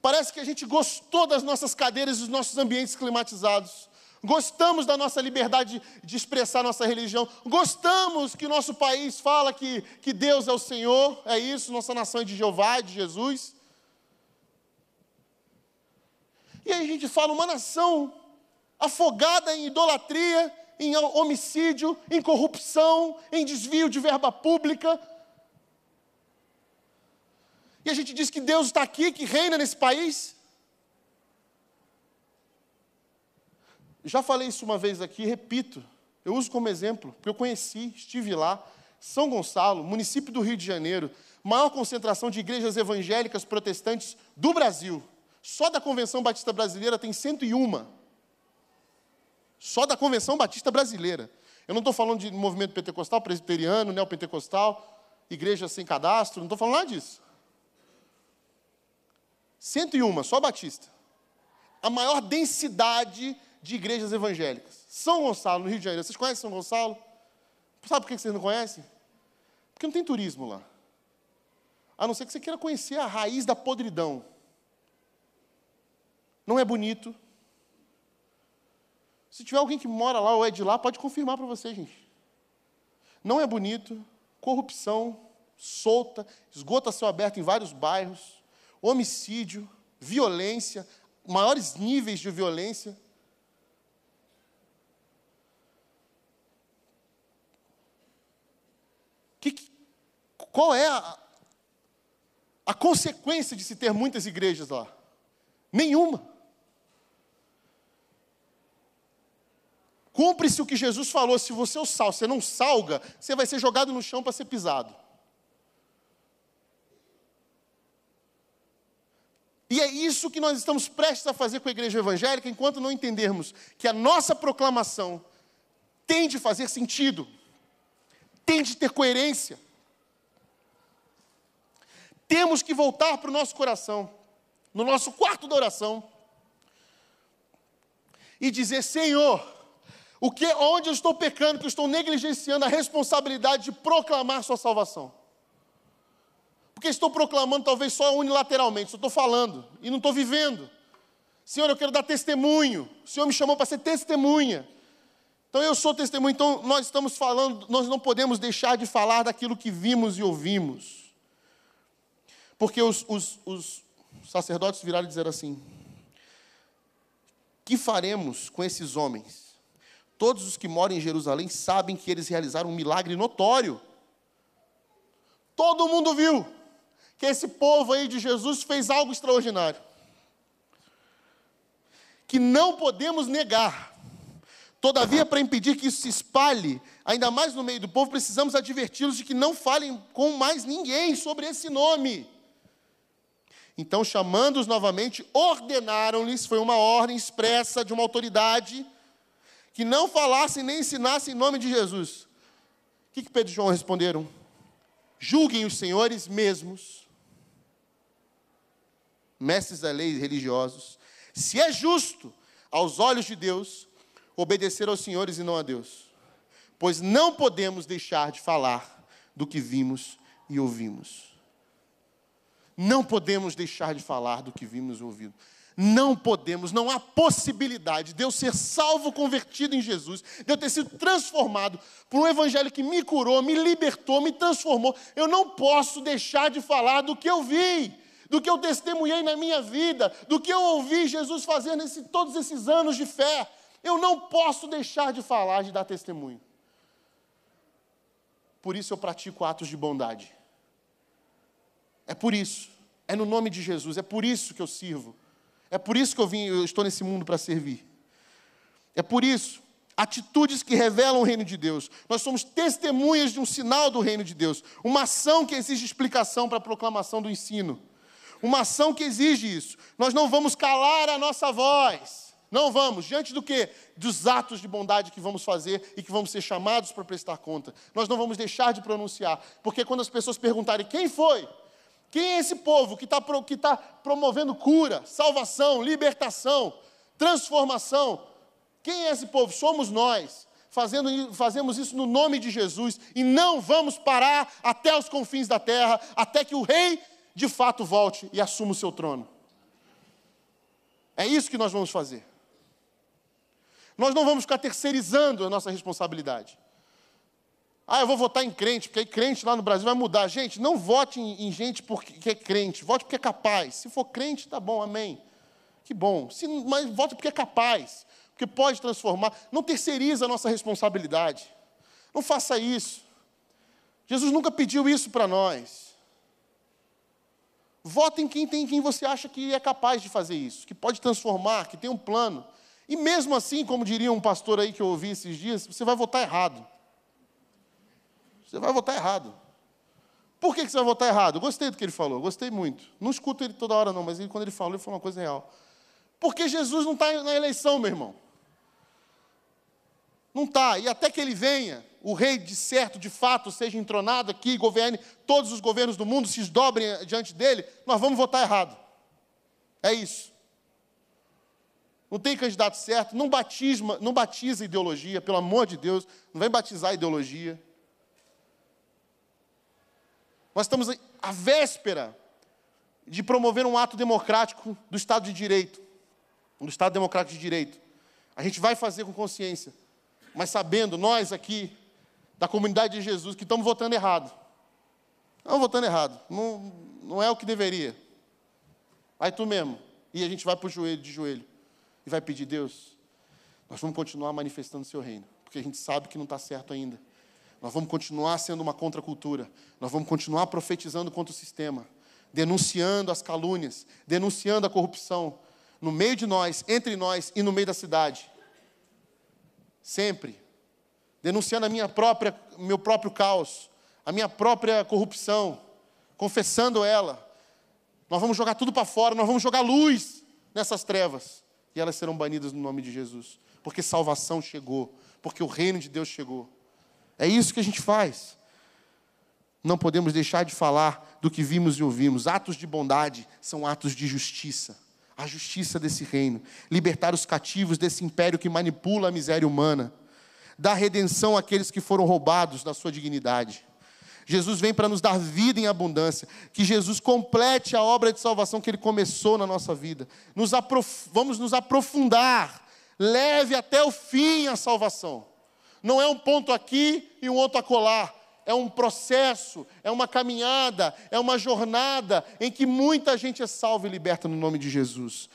Parece que a gente gostou das nossas cadeiras e dos nossos ambientes climatizados. Gostamos da nossa liberdade de expressar nossa religião. Gostamos que o nosso país fala que, que Deus é o Senhor, é isso, nossa nação é de Jeová, de Jesus. E aí a gente fala uma nação afogada em idolatria, em homicídio, em corrupção, em desvio de verba pública, e a gente diz que Deus está aqui, que reina nesse país. Já falei isso uma vez aqui, repito, eu uso como exemplo, porque eu conheci, estive lá, São Gonçalo, município do Rio de Janeiro, maior concentração de igrejas evangélicas protestantes do Brasil. Só da Convenção Batista Brasileira tem 101. Só da Convenção Batista Brasileira. Eu não estou falando de movimento pentecostal, presbiteriano, neopentecostal, igreja sem cadastro, não estou falando nada disso. 101, só Batista. A maior densidade de igrejas evangélicas. São Gonçalo, no Rio de Janeiro. Vocês conhecem São Gonçalo? Sabe por que vocês não conhecem? Porque não tem turismo lá. A não ser que você queira conhecer a raiz da podridão. Não é bonito. Se tiver alguém que mora lá ou é de lá, pode confirmar para você, gente. Não é bonito. Corrupção solta, esgoto a céu aberto em vários bairros homicídio, violência, maiores níveis de violência. Que, qual é a, a consequência de se ter muitas igrejas lá? Nenhuma. Cumpre-se o que Jesus falou: se você o sal, você não salga, você vai ser jogado no chão para ser pisado. E é isso que nós estamos prestes a fazer com a igreja evangélica, enquanto não entendermos que a nossa proclamação tem de fazer sentido, tem de ter coerência. Temos que voltar para o nosso coração, no nosso quarto da oração, e dizer: Senhor, o que, onde eu estou pecando, que eu estou negligenciando a responsabilidade de proclamar Sua salvação? Porque estou proclamando talvez só unilateralmente, só estou falando e não estou vivendo. Senhor, eu quero dar testemunho. O Senhor me chamou para ser testemunha. Então eu sou testemunho, então nós estamos falando, nós não podemos deixar de falar daquilo que vimos e ouvimos. Porque os, os, os sacerdotes viraram e disseram assim: Que faremos com esses homens? Todos os que moram em Jerusalém sabem que eles realizaram um milagre notório. Todo mundo viu que esse povo aí de Jesus fez algo extraordinário. Que não podemos negar. Todavia, para impedir que isso se espalhe, ainda mais no meio do povo, precisamos adverti-los de que não falem com mais ninguém sobre esse nome. Então, chamando-os novamente, ordenaram-lhes, foi uma ordem expressa de uma autoridade, que não falassem nem ensinassem em nome de Jesus. O que, que Pedro e João responderam? Julguem os senhores mesmos, mestres da lei religiosos, se é justo aos olhos de Deus obedecer aos senhores e não a Deus, pois não podemos deixar de falar do que vimos e ouvimos. Não podemos deixar de falar do que vimos e ouvimos. Não podemos, não há possibilidade de eu ser salvo, convertido em Jesus, de eu ter sido transformado por um evangelho que me curou, me libertou, me transformou. Eu não posso deixar de falar do que eu vi, do que eu testemunhei na minha vida, do que eu ouvi Jesus fazer nesse, todos esses anos de fé. Eu não posso deixar de falar, de dar testemunho. Por isso eu pratico atos de bondade. É por isso. É no nome de Jesus. É por isso que eu sirvo. É por isso que eu vim, eu estou nesse mundo para servir. É por isso. Atitudes que revelam o reino de Deus. Nós somos testemunhas de um sinal do reino de Deus. Uma ação que exige explicação para a proclamação do ensino. Uma ação que exige isso. Nós não vamos calar a nossa voz. Não vamos. Diante do que? Dos atos de bondade que vamos fazer e que vamos ser chamados para prestar conta. Nós não vamos deixar de pronunciar. Porque quando as pessoas perguntarem quem foi, quem é esse povo que está que tá promovendo cura, salvação, libertação, transformação? Quem é esse povo? Somos nós. Fazendo, fazemos isso no nome de Jesus e não vamos parar até os confins da terra, até que o rei de fato volte e assuma o seu trono. É isso que nós vamos fazer. Nós não vamos ficar terceirizando a nossa responsabilidade. Ah, eu vou votar em crente, porque aí crente lá no Brasil vai mudar. Gente, não vote em, em gente porque é crente, vote porque é capaz. Se for crente, tá bom, amém. Que bom. Se, mas vote porque é capaz, porque pode transformar. Não terceiriza a nossa responsabilidade. Não faça isso. Jesus nunca pediu isso para nós. Vote em quem tem quem você acha que é capaz de fazer isso, que pode transformar, que tem um plano. E mesmo assim, como diria um pastor aí que eu ouvi esses dias, você vai votar errado. Você vai votar errado. Por que você vai votar errado? Gostei do que ele falou, gostei muito. Não escuto ele toda hora, não, mas ele, quando ele falou, ele falou uma coisa real. Porque Jesus não está na eleição, meu irmão. Não está. E até que ele venha, o rei de certo, de fato, seja entronado aqui, governe todos os governos do mundo, se desdobrem diante dele, nós vamos votar errado. É isso. Não tem candidato certo, não, batisma, não batiza ideologia, pelo amor de Deus, não vem batizar ideologia. Nós estamos à véspera de promover um ato democrático do Estado de Direito, do Estado Democrático de Direito. A gente vai fazer com consciência, mas sabendo, nós aqui, da comunidade de Jesus, que estamos votando errado. Estamos votando errado, não, não é o que deveria. Aí tu mesmo, e a gente vai para o joelho, de joelho, e vai pedir, Deus, nós vamos continuar manifestando o seu reino, porque a gente sabe que não está certo ainda. Nós vamos continuar sendo uma contracultura. Nós vamos continuar profetizando contra o sistema, denunciando as calúnias, denunciando a corrupção no meio de nós, entre nós e no meio da cidade. Sempre denunciando a minha própria meu próprio caos, a minha própria corrupção, confessando ela. Nós vamos jogar tudo para fora, nós vamos jogar luz nessas trevas e elas serão banidas no nome de Jesus, porque salvação chegou, porque o reino de Deus chegou. É isso que a gente faz. Não podemos deixar de falar do que vimos e ouvimos. Atos de bondade são atos de justiça. A justiça desse reino. Libertar os cativos desse império que manipula a miséria humana. Dar redenção àqueles que foram roubados da sua dignidade. Jesus vem para nos dar vida em abundância. Que Jesus complete a obra de salvação que ele começou na nossa vida. Nos aprof... Vamos nos aprofundar. Leve até o fim a salvação. Não é um ponto aqui e um outro acolá. É um processo, é uma caminhada, é uma jornada em que muita gente é salva e liberta no nome de Jesus.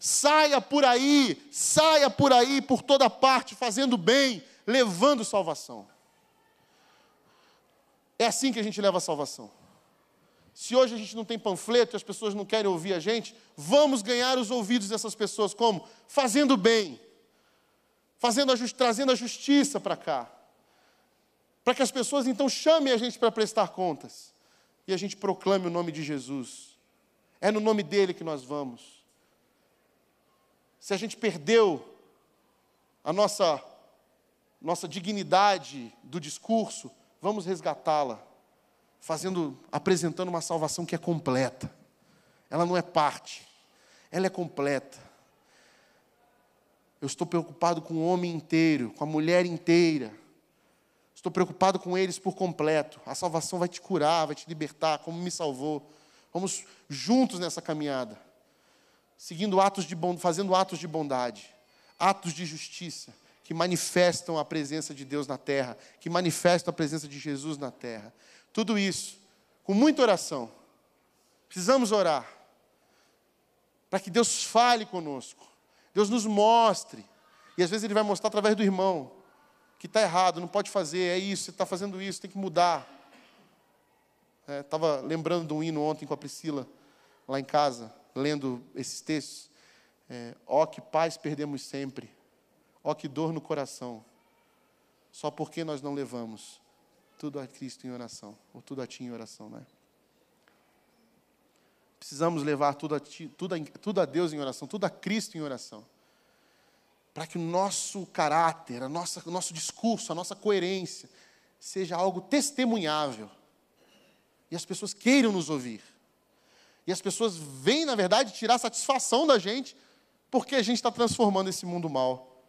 Saia por aí, saia por aí, por toda parte, fazendo bem, levando salvação. É assim que a gente leva a salvação. Se hoje a gente não tem panfleto e as pessoas não querem ouvir a gente, vamos ganhar os ouvidos dessas pessoas como? Fazendo bem, fazendo a trazendo a justiça para cá. Para que as pessoas então chamem a gente para prestar contas. E a gente proclame o nome de Jesus. É no nome dele que nós vamos se a gente perdeu a nossa, nossa dignidade do discurso, vamos resgatá-la, fazendo, apresentando uma salvação que é completa. Ela não é parte, ela é completa. Eu estou preocupado com o homem inteiro, com a mulher inteira. Estou preocupado com eles por completo. A salvação vai te curar, vai te libertar, como me salvou. Vamos juntos nessa caminhada seguindo atos de fazendo atos de bondade, atos de justiça, que manifestam a presença de Deus na terra, que manifestam a presença de Jesus na terra. Tudo isso com muita oração. Precisamos orar para que Deus fale conosco, Deus nos mostre. E às vezes Ele vai mostrar através do irmão que está errado, não pode fazer, é isso, você está fazendo isso, tem que mudar. Estava é, lembrando de um hino ontem com a Priscila, lá em casa lendo esses textos. É, ó que paz perdemos sempre, ó que dor no coração, só porque nós não levamos tudo a Cristo em oração, ou tudo a Ti em oração, né? Precisamos levar tudo a, ti, tudo, a, tudo a Deus em oração, tudo a Cristo em oração. Para que o nosso caráter, a nossa, o nosso discurso, a nossa coerência, seja algo testemunhável. E as pessoas queiram nos ouvir. E as pessoas vêm, na verdade, tirar satisfação da gente, porque a gente está transformando esse mundo mal,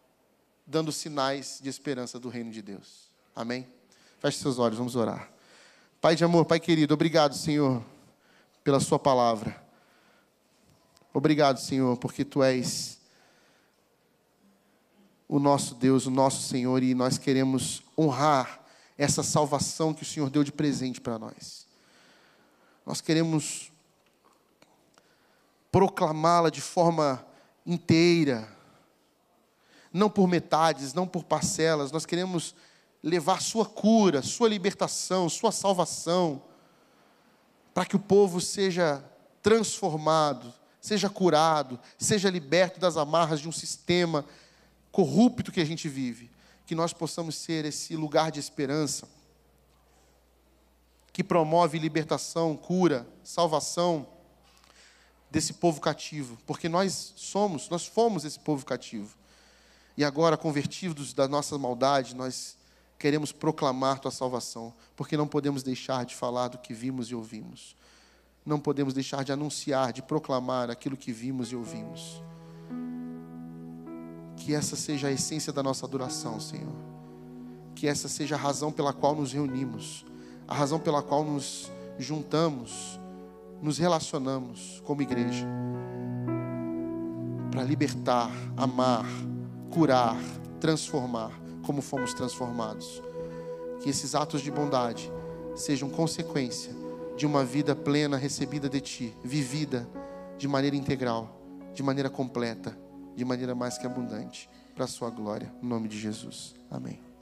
dando sinais de esperança do reino de Deus. Amém? Feche seus olhos, vamos orar. Pai de amor, Pai querido, obrigado, Senhor, pela Sua palavra. Obrigado, Senhor, porque Tu és o nosso Deus, o nosso Senhor, e nós queremos honrar essa salvação que o Senhor deu de presente para nós. Nós queremos proclamá-la de forma inteira, não por metades, não por parcelas. Nós queremos levar sua cura, sua libertação, sua salvação, para que o povo seja transformado, seja curado, seja liberto das amarras de um sistema corrupto que a gente vive. Que nós possamos ser esse lugar de esperança que promove libertação, cura, salvação desse povo cativo, porque nós somos, nós fomos esse povo cativo. E agora, convertidos da nossa maldade, nós queremos proclamar tua salvação, porque não podemos deixar de falar do que vimos e ouvimos. Não podemos deixar de anunciar, de proclamar aquilo que vimos e ouvimos. Que essa seja a essência da nossa adoração, Senhor. Que essa seja a razão pela qual nos reunimos, a razão pela qual nos juntamos nos relacionamos como igreja para libertar, amar, curar, transformar, como fomos transformados. Que esses atos de bondade sejam consequência de uma vida plena recebida de Ti, vivida de maneira integral, de maneira completa, de maneira mais que abundante, para a Sua glória. Em nome de Jesus. Amém.